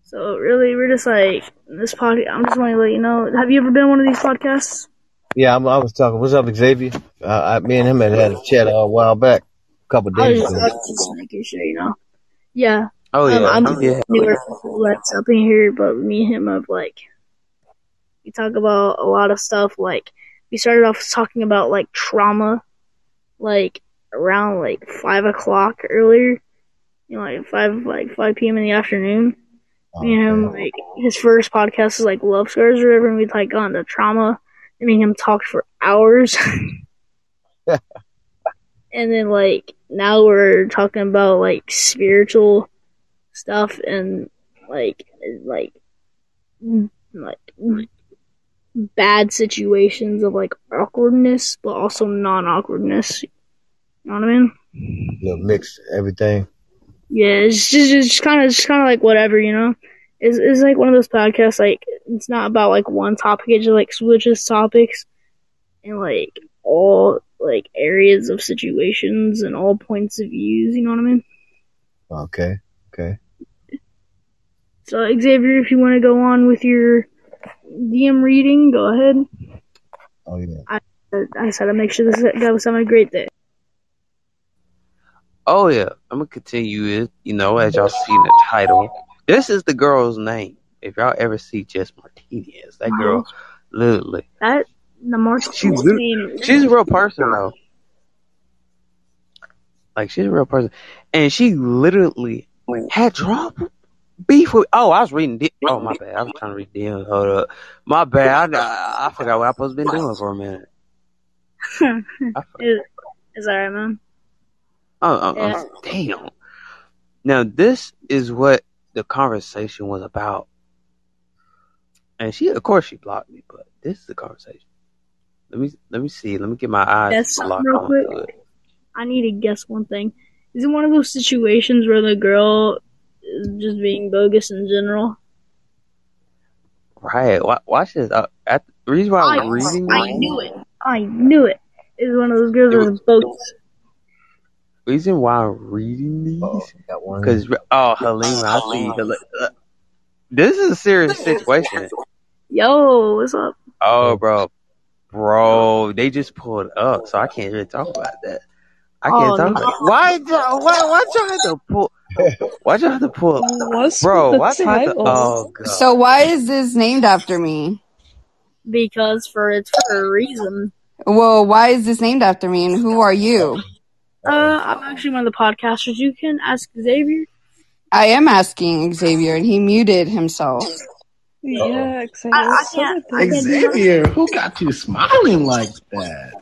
So really, we're just like this podcast. I'm just want to let you know. Have you ever been one of these podcasts? Yeah, I'm, I was talking. What's up, Xavier? Uh, I, me and him had had a chat a while back, a couple I was, days just, I ago. was just making sure, you know. Yeah, Oh um, yeah, I'm yeah. newer people that's up in here, but me and him have like we talk about a lot of stuff. Like we started off talking about like trauma, like around like five o'clock earlier. You know, like five like five p.m. in the afternoon. Me and him, like his first podcast is like love scars or whatever, and we'd like gone to trauma. And me and him talked for hours. and then like now we're talking about like spiritual stuff and like like like bad situations of like awkwardness, but also non awkwardness. You know what I mean? Little mix, everything. Yeah, it's just it's just kind of just kind of like whatever, you know. It's it's like one of those podcasts. Like it's not about like one topic. It just like switches topics and like all like areas of situations and all points of views. You know what I mean? Okay. Okay. So Xavier, if you want to go on with your DM reading, go ahead. Oh yeah. I I said to make sure this guy was having a great day. Oh yeah, I'm gonna continue it. You know, as y'all see in the title, this is the girl's name. If y'all ever see Jess Martinez, that girl, uh-huh. literally, That the more She lit- she's a real person though. Like she's a real person, and she literally had trouble beef with. Oh, I was reading. D- oh my bad. I was trying to read DMs. Hold up, my bad. I, I forgot what I supposed to been doing for a minute. Is, is that right, man? Oh, oh, Yeah. oh, damn. Now this is what the conversation was about, and she, of course, she blocked me. But this is the conversation. Let me let me see. Let me get my eyes Yes, locked real on quick. I need to guess one thing. Is it one of those situations where the girl just being bogus in general? Right. Watch this. Uh, at, the reason why I'm reading I this, knew it. I knew it. Is one of those girls It that's bogus. reason why I'm reading Oh, these, because oh, Halima, I see. Hal- uh, This is a serious situation. Yo, what's up? Oh, bro, bro, they just pulled up, so I can't really talk about that. I can't Oh, talk no. about. Why? Why? Why y'all to pull? Why y'all have to pull? What's Bro, with the why y'all have to? Oh god. So why is this named after me? Because for it's for a reason. Well, why is this named after me, and who are you? Uh, I'm actually one of the podcasters. You can ask Xavier. I am asking Xavier, and he muted himself. Yeah, Xavier. I, I can't. I can't. Xavier, who got you smiling like that?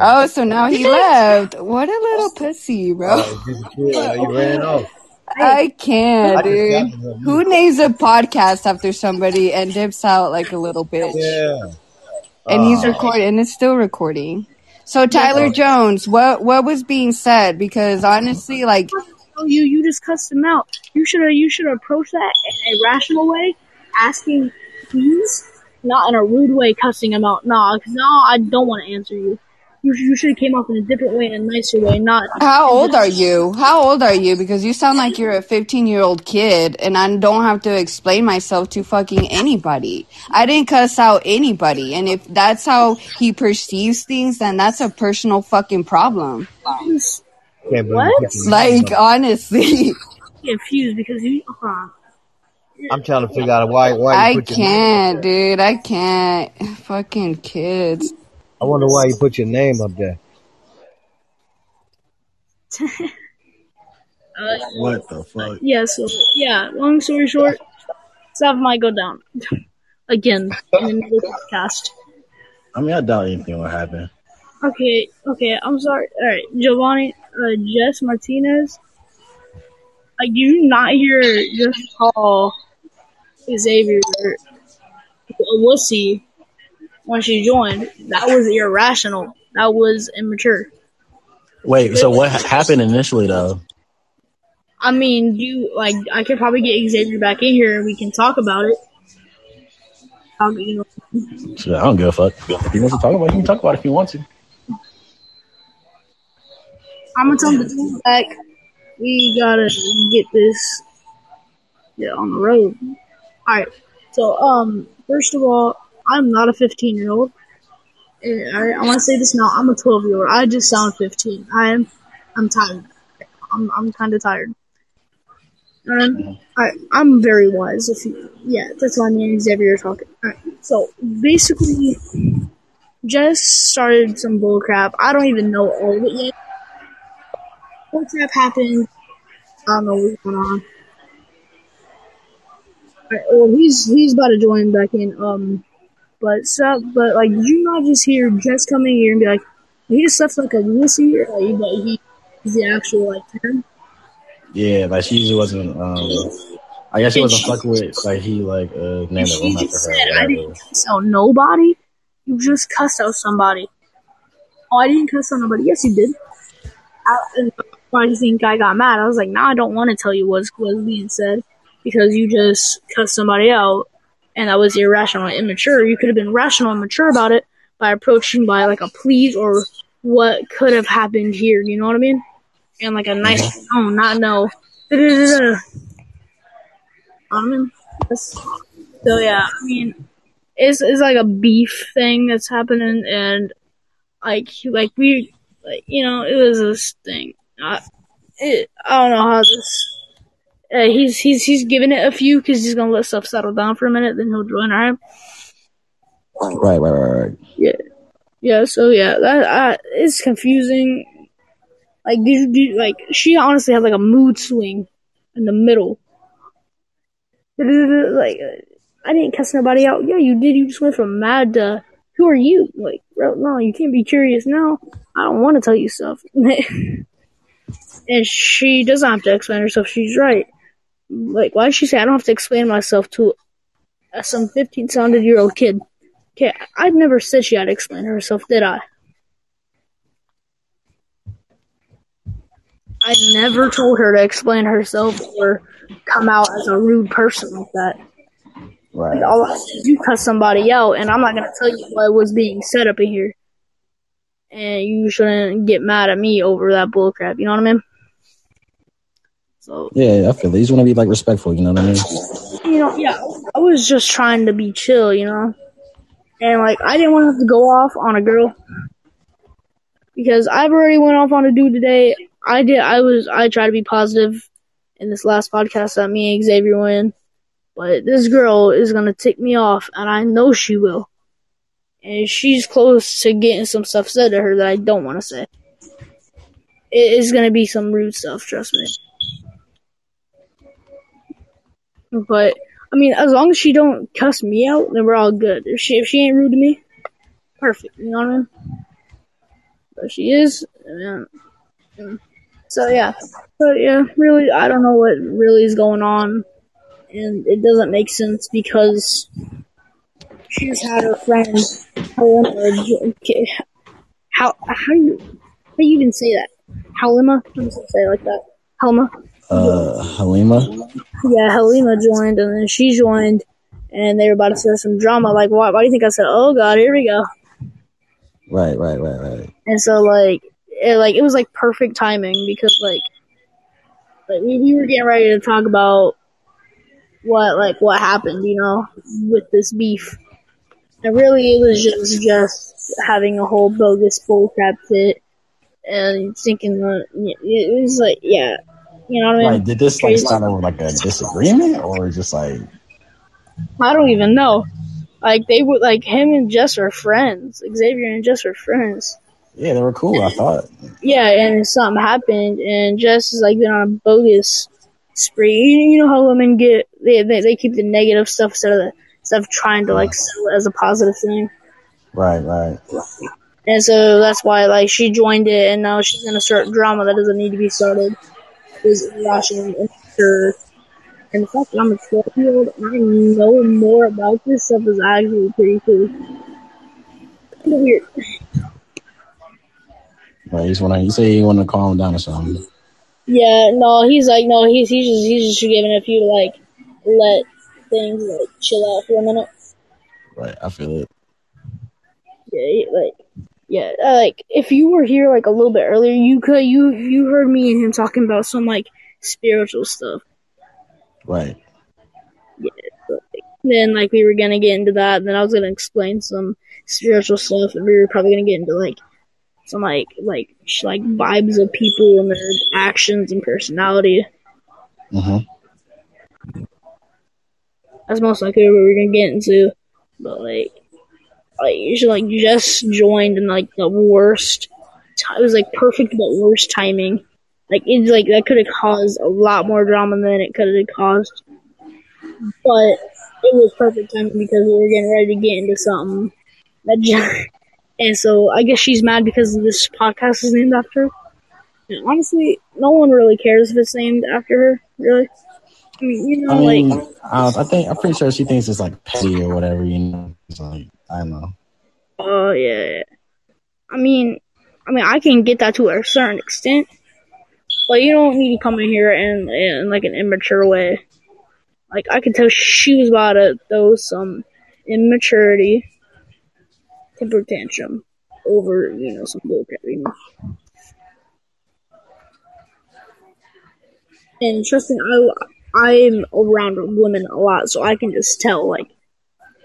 Oh, so now he left. What a little pussy, bro. Oh, you disappeared. Now you ran off. I can't, dude. Who names a podcast after somebody and dips out like a little bitch? Yeah. And he's Oh. recording, and it's still recording. So Tyler Jones, what what was being said? Because honestly, like oh, you, you just cussed him out. You should have you should have approached that in a rational way, asking please, not in a rude way, cussing him out. Nah, because now I don't want to answer you. You, you should have came up in a different way, in a nicer way, not. How old are you? How old are you? Because you sound like you're a 15 year old kid, and I don't have to explain myself to fucking anybody. I didn't cuss out anybody, and if that's how he perceives things, then that's a personal fucking problem. Just What? you put your name Like, honestly, confused because you. Hold on. I'm trying to figure out why why you I put your name up can't, there. dude. I can't. Fucking kids. I wonder why you put your name up there. Uh, What the fuck? yeah. So yeah. Long story short, stuff might go down again in another podcast. I mean, I doubt anything will happen. Okay, okay, I'm sorry. Alright, Giovanni, uh, Jess Martinez. Like, do you not hear just call Xavier a wussy when she joined? That was irrational. That was immature. Wait, so what happened initially though? I mean, you, like, I could probably get Xavier back in here and we can talk about it. I'll, you know, Shit, I don't give a fuck. If he wants to talk about it, he can talk about it if he wants to. I'm gonna tell him to come back. We gotta get this yeah, on the road. Alright, so, um, first of all, I'm not a 15 year old. I, I want to say this now. I'm a 12 year old. I just sound 15. I am. I'm tired. I'm. I'm kind of tired. Um, I, I'm very wise. If you, yeah, that's why me and Xavier are talking. So basically, just started some bullcrap. I don't even know all of it yet. Bullcrap happened. I don't know what's going on. Alright, well, he's he's about to join back in. Um, but stuff, but like, did you not just hear Jess coming here and be like, he just stuff like a wussy, or like, but he is the actual like term? Yeah, like she usually wasn't. Um, I guess she wasn't fucking with. Like he like uh, named the room after her. said, I didn't cuss out nobody. You just cussed out somebody. Oh, I didn't cuss out nobody. Yes, you did. I, and why do you think I got mad? I was like, nah, I don't want to tell you what's, what's being said because you just cussed somebody out and that was irrational and immature. You could have been rational and mature about it by approaching by like a please or what could have happened here. You know what I mean? And like a nice mm-hmm. tone, not no. I mean, so yeah, I mean, it's it's like a beef thing that's happening, and like like we, like you know, it was this thing. I, it, I don't know how this. Uh, he's he's he's giving it a few because he's gonna let stuff settle down for a minute, then he'll join. Alright. Right, right, right, right. Yeah, yeah. So yeah, that uh, it's confusing. Like, did did, like she honestly had like a mood swing in the middle. Like, I didn't cuss nobody out. Yeah, you did. You just went from mad to who are you? Like, bro, no, you can't be curious now. I don't want to tell you stuff. and she doesn't have to explain herself. She's right. Like, why did she say I don't have to explain myself to some fifteen sounded year old kid? Okay, I never said she had to explain herself, did I? I never told her to explain herself or come out as a rude person like that. Right. Like, all I said is you cuss somebody out, and I'm not gonna tell you what was being said up in here. And you shouldn't get mad at me over that bullcrap. You know what I mean? So Yeah, I feel it. You just want to be like respectful. You know what I mean? you know, yeah, I was just trying to be chill, you know, and like I didn't want to have to go off on a girl because I've already went off on a dude today. I did. I was. I tried to be positive in this last podcast that me and Xavier win, but this girl is gonna tick me off, and I know she will. And she's close to getting some stuff said to her that I don't want to say. It is gonna be some rude stuff, trust me. But I mean, as long as she don't cuss me out, then we're all good. If she if she ain't rude to me, perfect. You know what I mean? But she is. yeah. So yeah, but yeah, really, I don't know what really is going on, and it doesn't make sense because she's had her friend Halima. okay, How how do you how do you even say that? Halima? How it say like that? Helma. Uh, Halima. Yeah, Helena joined, and then she joined, and they were about to start some drama. Like, why? Why do you think I said, "Oh God, here we go"? Right, right, right, right. And so, like, it, like it was like perfect timing because, like, like we, we were getting ready to talk about what, like, what happened, you know, with this beef. And really, it was just just having a whole bogus bullcrap fit and thinking that it was like, yeah, you know what I mean? Like, did this like start over like a disagreement or just like I don't even know. Like they would like him and Jess are friends. Xavier and Jess are friends. yeah, they were cool, I thought. Yeah, and something happened, and Jess is like been on a bogus spree. You, you know how women get they, they they keep the negative stuff instead of the stuff trying to like uh-huh. sell it as a positive thing. Right, right. And so that's why like she joined it, and now she's gonna start drama that doesn't need to be started. Is irrational and immature. And the fact that I'm a 12 year old I know more about this stuff is actually pretty cool. Kinda weird. Right, you just wanna you say you wanna calm down or something. Yeah, no, he's like, no, he's he's just he's just giving a few to like let things like chill out for a minute. Right, I feel it. Yeah, like yeah, uh, like if you were here like a little bit earlier, you could you you heard me and him talking about some like spiritual stuff. Right. Yeah. Then like we were gonna get into that, and then I was gonna explain some spiritual stuff, and we were probably gonna get into like some like like sh- like vibes of people and their actions and personality. Mm-hmm. That's most likely what we're gonna get into. But like, like like just joined in like the worst. T- it was like perfect but worst timing. Like it's like that could have caused a lot more drama than it could have caused. But it was perfect timing because we were getting ready to get into something. That and so I guess she's mad because this podcast is named after her. And honestly, no one really cares if it's named after her. Really, I mean, you know, I mean, like. I, I think I'm pretty sure she thinks it's like petty or whatever. You know, it's like I know. Oh yeah. I mean, I mean, I can get that to a certain extent, but you don't need to come in here in, in like an immature way. Like I can tell she was about to throw some um, immaturity, temper tantrum over you know some bullcrap, you know. And me, I I'm around women a lot, so I can just tell like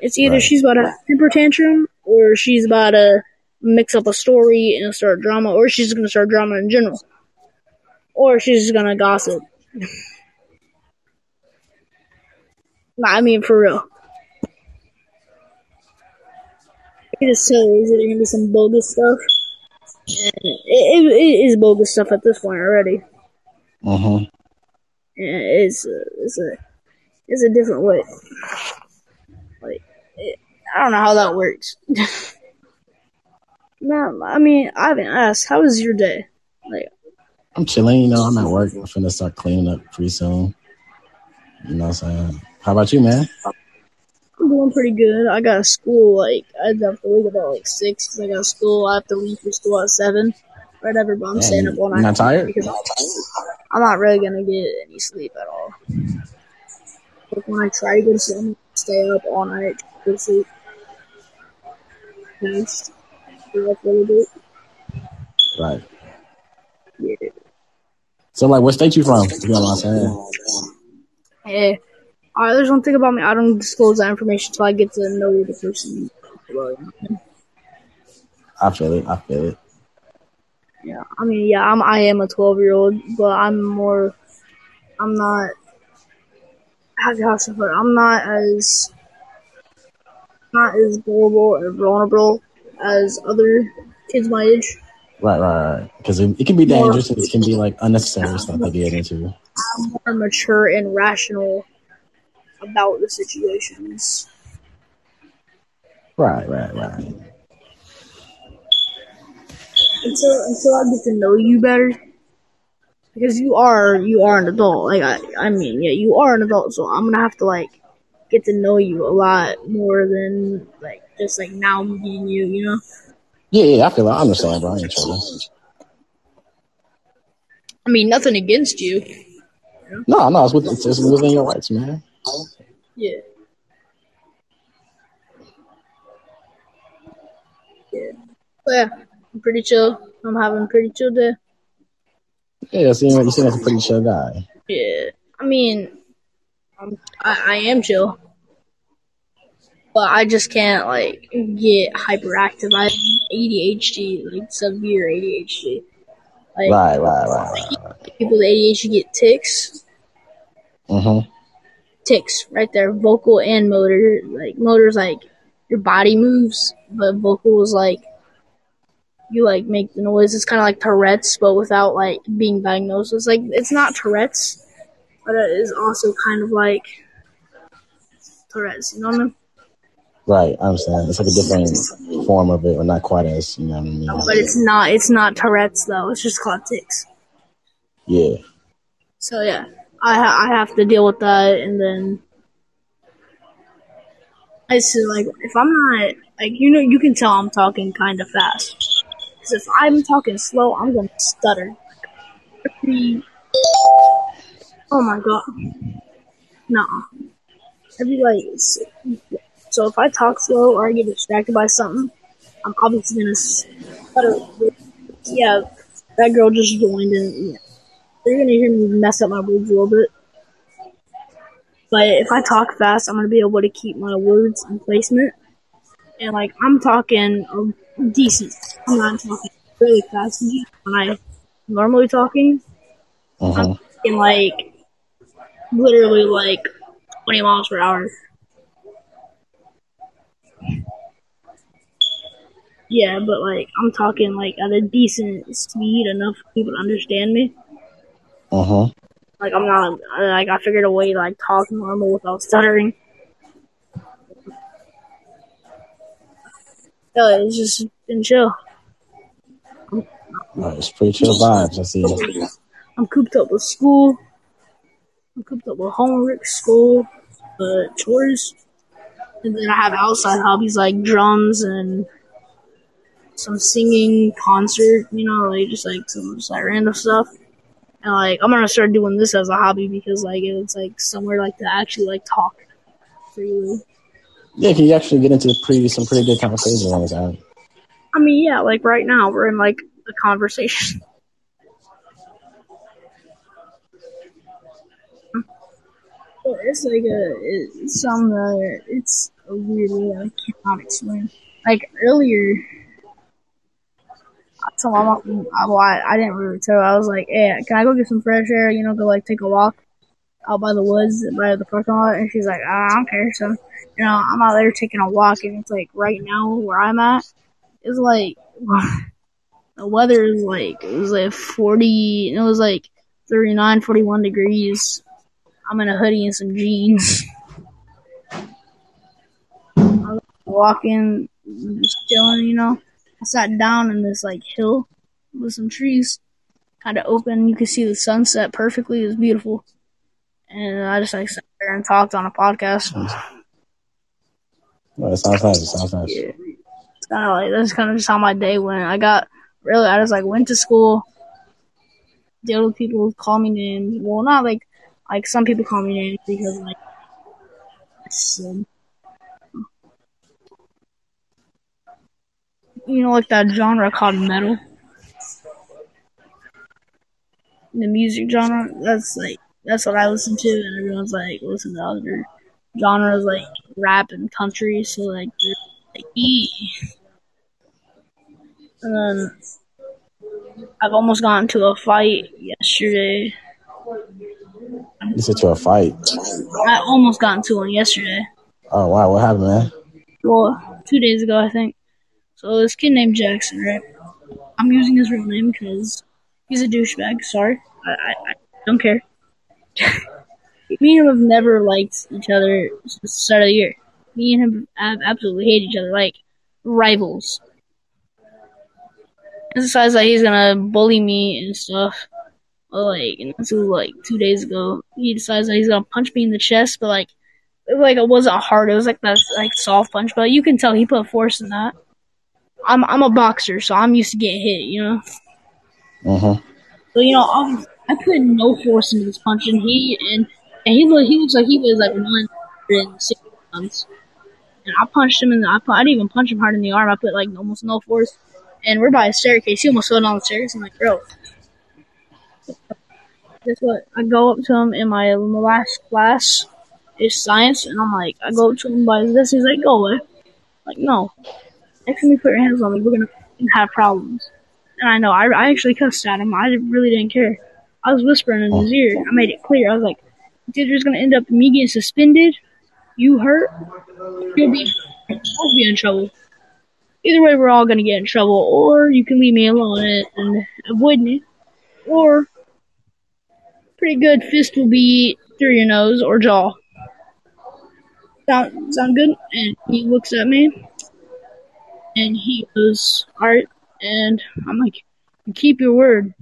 it's either Right. she's about a temper tantrum or she's about to mix up a story and start drama, or she's gonna start drama in general, or she's just gonna gossip. Nah, I mean for real. I just tell is there gonna be some bogus stuff. It, it, it is bogus stuff at this point already. Mm-hmm. And it's it's a it's a different way. Like it, I don't know how that works. no, I mean I haven't asked. How was your day? Like I'm chilling. You know, I'm at work. I'm finna start cleaning up pretty soon. You know what I'm saying? How about you, man? I'm doing pretty good. I got school like I have to leave about like six because I got school. I have to leave for school at seven. Whatever, but I'm Damn, staying up all you night. not tired? Because I'm not really gonna get any sleep at all. Like when I try to go to sleep, I'm stay up all night to go to sleep. Nice. Stay a little bit. Right. Yeah. So, like, what state you from? You know what I'm saying? Hey, alright, there's one thing about me. I don't disclose that information until I get to know the person. I feel it. I feel it. Yeah, I mean, yeah, I'm. I am a 12 year old, but I'm more. I'm not. How I say? I'm not as. Not as gullible or vulnerable as other kids my age. Right, right, right. Because it, it can be dangerous. and It can be like unnecessary stuff to get into. I'm more mature and rational about the situations. Right, right, right. until until I get to know you better. Because you are you are an adult. Like I I mean, yeah, you are an adult, so I'm gonna have to like get to know you a lot more than like just like now meeting you, you know? Yeah, yeah. I feel. I understand, bro. I ain't trouble. I mean, nothing against you. No, no, it's, with, it's, it's within your rights, man. Yeah. Yeah. But yeah, I'm pretty chill. I'm having a pretty chill day. Yeah, you seem, you seem like a pretty chill guy. Yeah. I mean, I, I am chill. But I just can't, like, get hyperactive. I have ADHD, like, severe ADHD. Like, Right, right, right, right. right. people with ADHD get tics. Mm-hmm. Tics, right there. Vocal and motor. Like, motor's like, your body moves, but vocal is like, you, like, make the noise. It's kind of like Tourette's, but without, like, being diagnosed. It's like, it's not Tourette's, but it is also kind of like Tourette's, you know what I mean? Right, I understand. It's like a different form of it, or not quite as, you know what I mean? But it's not, it's not Tourette's, though. It's just called tics. Yeah. So yeah, I ha- I have to deal with that, and then I just like if I'm not like you know you can tell I'm talking kind of fast. Because if I'm talking slow, I'm gonna stutter. Oh my god, no. Every like so if I talk slow or I get distracted by something, I'm obviously gonna stutter. Yeah, that girl just joined and yeah, they're gonna hear me mess up my words a little bit. But if I talk fast, I'm gonna be able to keep my words in placement. And like I'm talking um, decent. I'm not talking really fast when I normally talking. Mm-hmm. In like literally like 20 miles per hour. Yeah, but like I'm talking like at a decent speed enough for people to understand me. Uh huh. Like I'm not like I figured a way to like talk normal without stuttering. So it's just been chill. Right, it's pretty chill vibes. I see. I'm cooped up with school. I'm cooped up with homework, school, uh, chores, and then I have outside hobbies like drums and some singing, concert. You know, like just like some just like random stuff. And like I'm gonna start doing this as a hobby because like it's like somewhere like to actually like talk freely. Yeah, can you actually get into pretty some pretty good conversations on this? I mean, yeah, like right now we're in like a conversation. It's like a it's some uh, it's a weird I cannot explain. Like earlier, I told my mom, I, well, I, I didn't really tell. I was like, "Hey, can I go get some fresh air? You know, go like take a walk out by the woods, by the parking lot." And she's like, "Ah, "I don't care." So, you know, I'm out there taking a walk, and it's like right now where I'm at is like the weather is like it was like 40 it was like 39 41 degrees i'm in a hoodie and some jeans I was walking just chilling you know i sat down in this like hill with some trees kind of open you could see the sunset perfectly it was beautiful and i just like sat there and talked on a podcast Well, it sounds nice. It sounds nice. yeah. It's kind of like that's kind of just how my day went. I got really, I just like went to school, deal with people who call me names. Well, not like like some people call me names because like um, you know, like that genre called metal, the music genre. That's like that's what I listen to, and everyone's like listen to other genres like rap and country. So like, like "Ee." And then I've almost gotten to a fight yesterday. You said to a fight. I almost got into one yesterday. Oh wow, what happened, man? Well, two days ago, I think. So this kid named Jackson, right? I'm using his real name because he's a douchebag. Sorry, I, I, I don't care. Me and him have never liked each other since the start of the year. Me and him have absolutely hate each other, like rivals. He decides that he's gonna bully me and stuff. Like, and so like two days ago, he decides that he's gonna punch me in the chest, but like, it, like it wasn't hard. It was like that like soft punch, but you can tell he put force in that. I'm I'm a boxer, so I'm used to getting hit, you know. Mm-hmm. So you know, obviously, I put no force into this punch, and he and and he look he looks like he was like one hundred sixty pounds. And I punched him in the I, I didn't even punch him hard in the arm. I put like almost no force. And we're by a staircase. He almost fell down the stairs. I'm like, bro. Guess what? I go up to him in my last class. It's science, and I'm like, I go up to him by his desk. He's like, go away. I'm like, no. Next time you put your hands on me, we're gonna have problems. And I know, I, I actually cussed at him. I really didn't care. I was whispering in his oh. ear. I made it clear. I was like, either just gonna end up me getting suspended, you hurt, you'll be, I'll be in trouble. Either way, we're all gonna get in trouble, or you can leave me alone and, and avoid me, or pretty good fist will be through your nose or jaw. Sound sound good? And he looks at me, and he goes, "Alright." And I'm like, "You keep your word."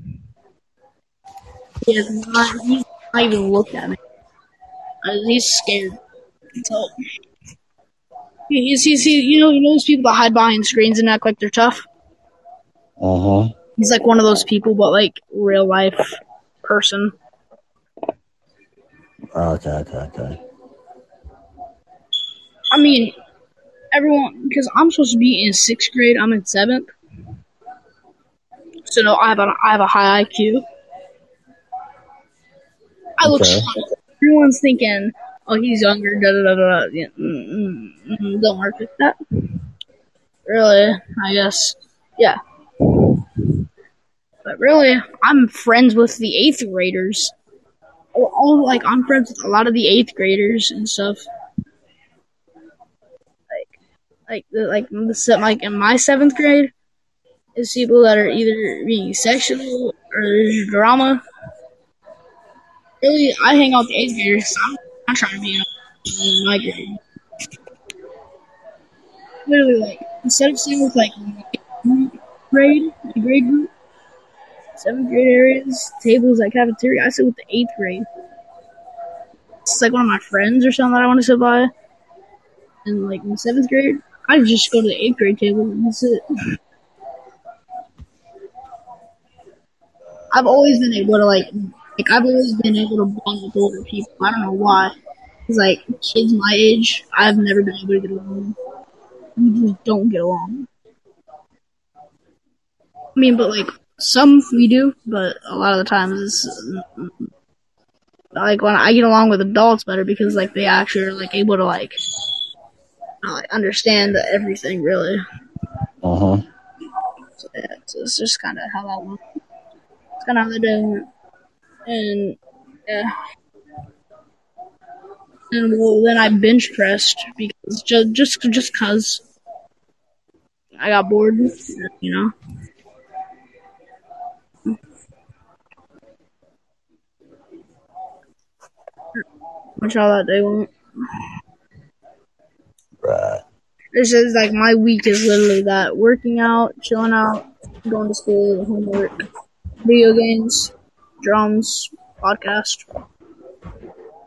He has not. He's not even looked at me. Uh, He's scared. So he's he's he, you know you know those people that hide behind screens and act like they're tough. Uh huh. He's like one of those people, but like real life person. Okay, okay, okay. I mean, everyone because I'm supposed to be in sixth grade. I'm in seventh, so no, I have a I have a high IQ. I look. Okay. Everyone's thinking, "Oh, he's younger." Da da da da. Yeah, mm, mm, mm, don't work like that. Really, I guess. Yeah. But really, I'm friends with the eighth graders. All, like I'm friends with a lot of the eighth graders and stuff. Like, like the like the like in my seventh grade, is people that are either being sexual or there's drama. Really, I hang out with the eighth graders. So I'm, I'm trying to be in, my grade. Literally, like instead of sitting with like grade, grade group, seventh grade areas, tables at cafeteria, I sit with the eighth grade. It's like one of my friends or something that I want to sit by. And like in seventh grade, I just go to the eighth grade table and sit. I've always been able to like, like I've always been able to bond with older people. I don't know why. Cause like kids my age, I've never been able to get along. We just don't get along. I mean, but like some we do, but a lot of the times it's like when I get along with adults better because like they actually are like able to like, like understand everything really. Uh huh. So yeah, it's, it's just kind of how that went. It's kind of how they do it. And yeah. And well, then I bench pressed because just just just cause I got bored, you know. That day went. Right. It's just like my week is literally that: working out, chilling out, going to school, homework, video games, drums, podcast,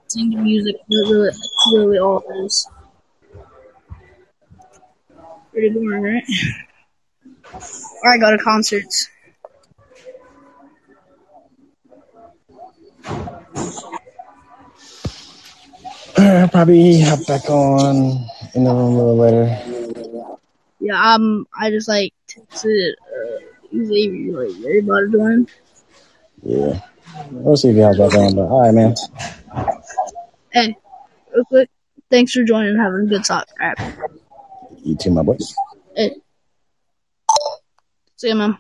singing music. Literally, that's literally all it is. Pretty boring, right? Or I go to concerts. I'll probably hop back on in the room a little later. Yeah, um, I just like texted uh, Xavier like, "Are you about to join?" Yeah. We'll see if he hops back on, but alright, man. Hey, real quick, thanks for joining having a good talk. All right, You too, my boy. hey, see you, man.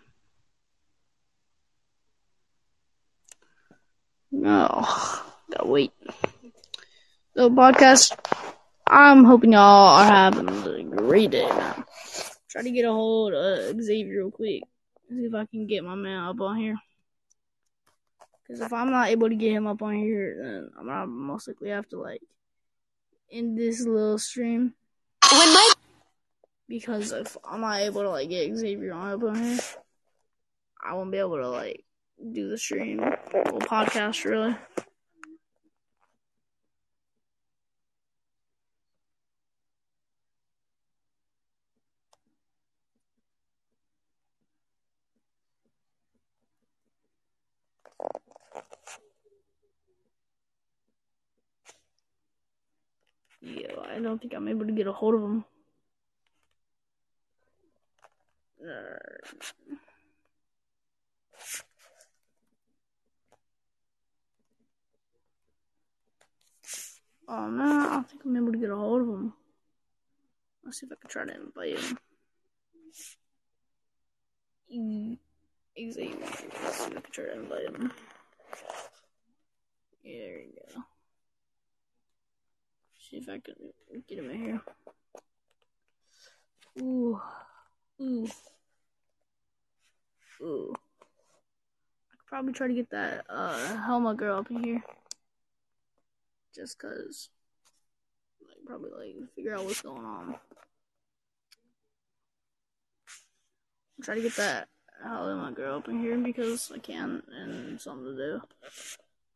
No, gotta wait. So, podcast. I'm hoping y'all are having a great day now. Try to get a hold of Xavier real quick. See if I can get my man up on here. Because if I'm not able to get him up on here, then I'm gonna most likely have to like end this little stream. When my Because if I'm not able to like get Xavier on up on here, I won't be able to like do the stream or podcast really. Yeah, I don't think I'm able to get a hold of him. Oh man, I don't think I'm able to get a hold of him. Let's see if I can try to invite him. E- Xavier. Let's see if I can try to invite him. There you go. See if I can get him in here. Ooh. Ooh. Ooh. I could probably try to get that uh Helma girl up in here. Just cause like probably like figure out what's going on. Try to get that Helma girl up in here because I can and something to do.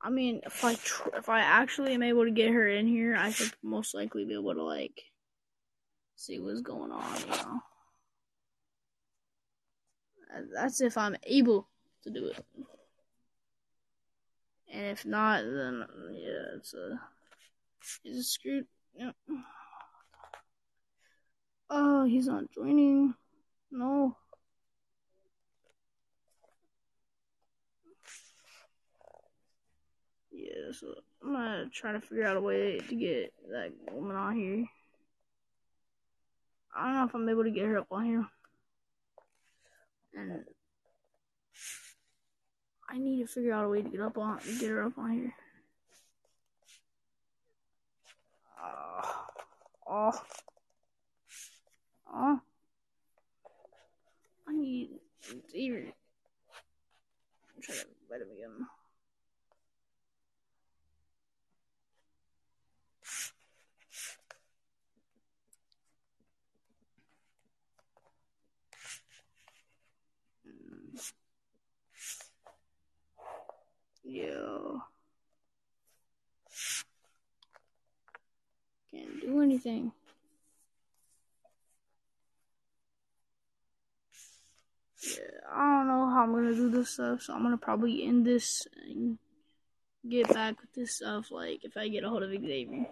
I mean, if I tr- if I actually am able to get her in here, I should most likely be able to like see what's going on. You know, that's if I'm able to do it. And if not, then yeah, it's a it's a screwed. Yep. Oh, he's not joining. No. Yeah, so I'm gonna try to figure out a way to get that woman on here. I don't know if I'm able to get her up on here. And I need to figure out a way to get up on get her up on here. Uh, oh. Oh. I need Xavier. I'm trying to invite him again. Yo. Can't do anything. Yeah, I don't know how I'm gonna do this stuff, so I'm gonna probably end this and get back with this stuff, like, if I get a hold of Xavier.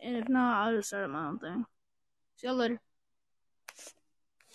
And if not, I'll just start my own thing. See y'all later.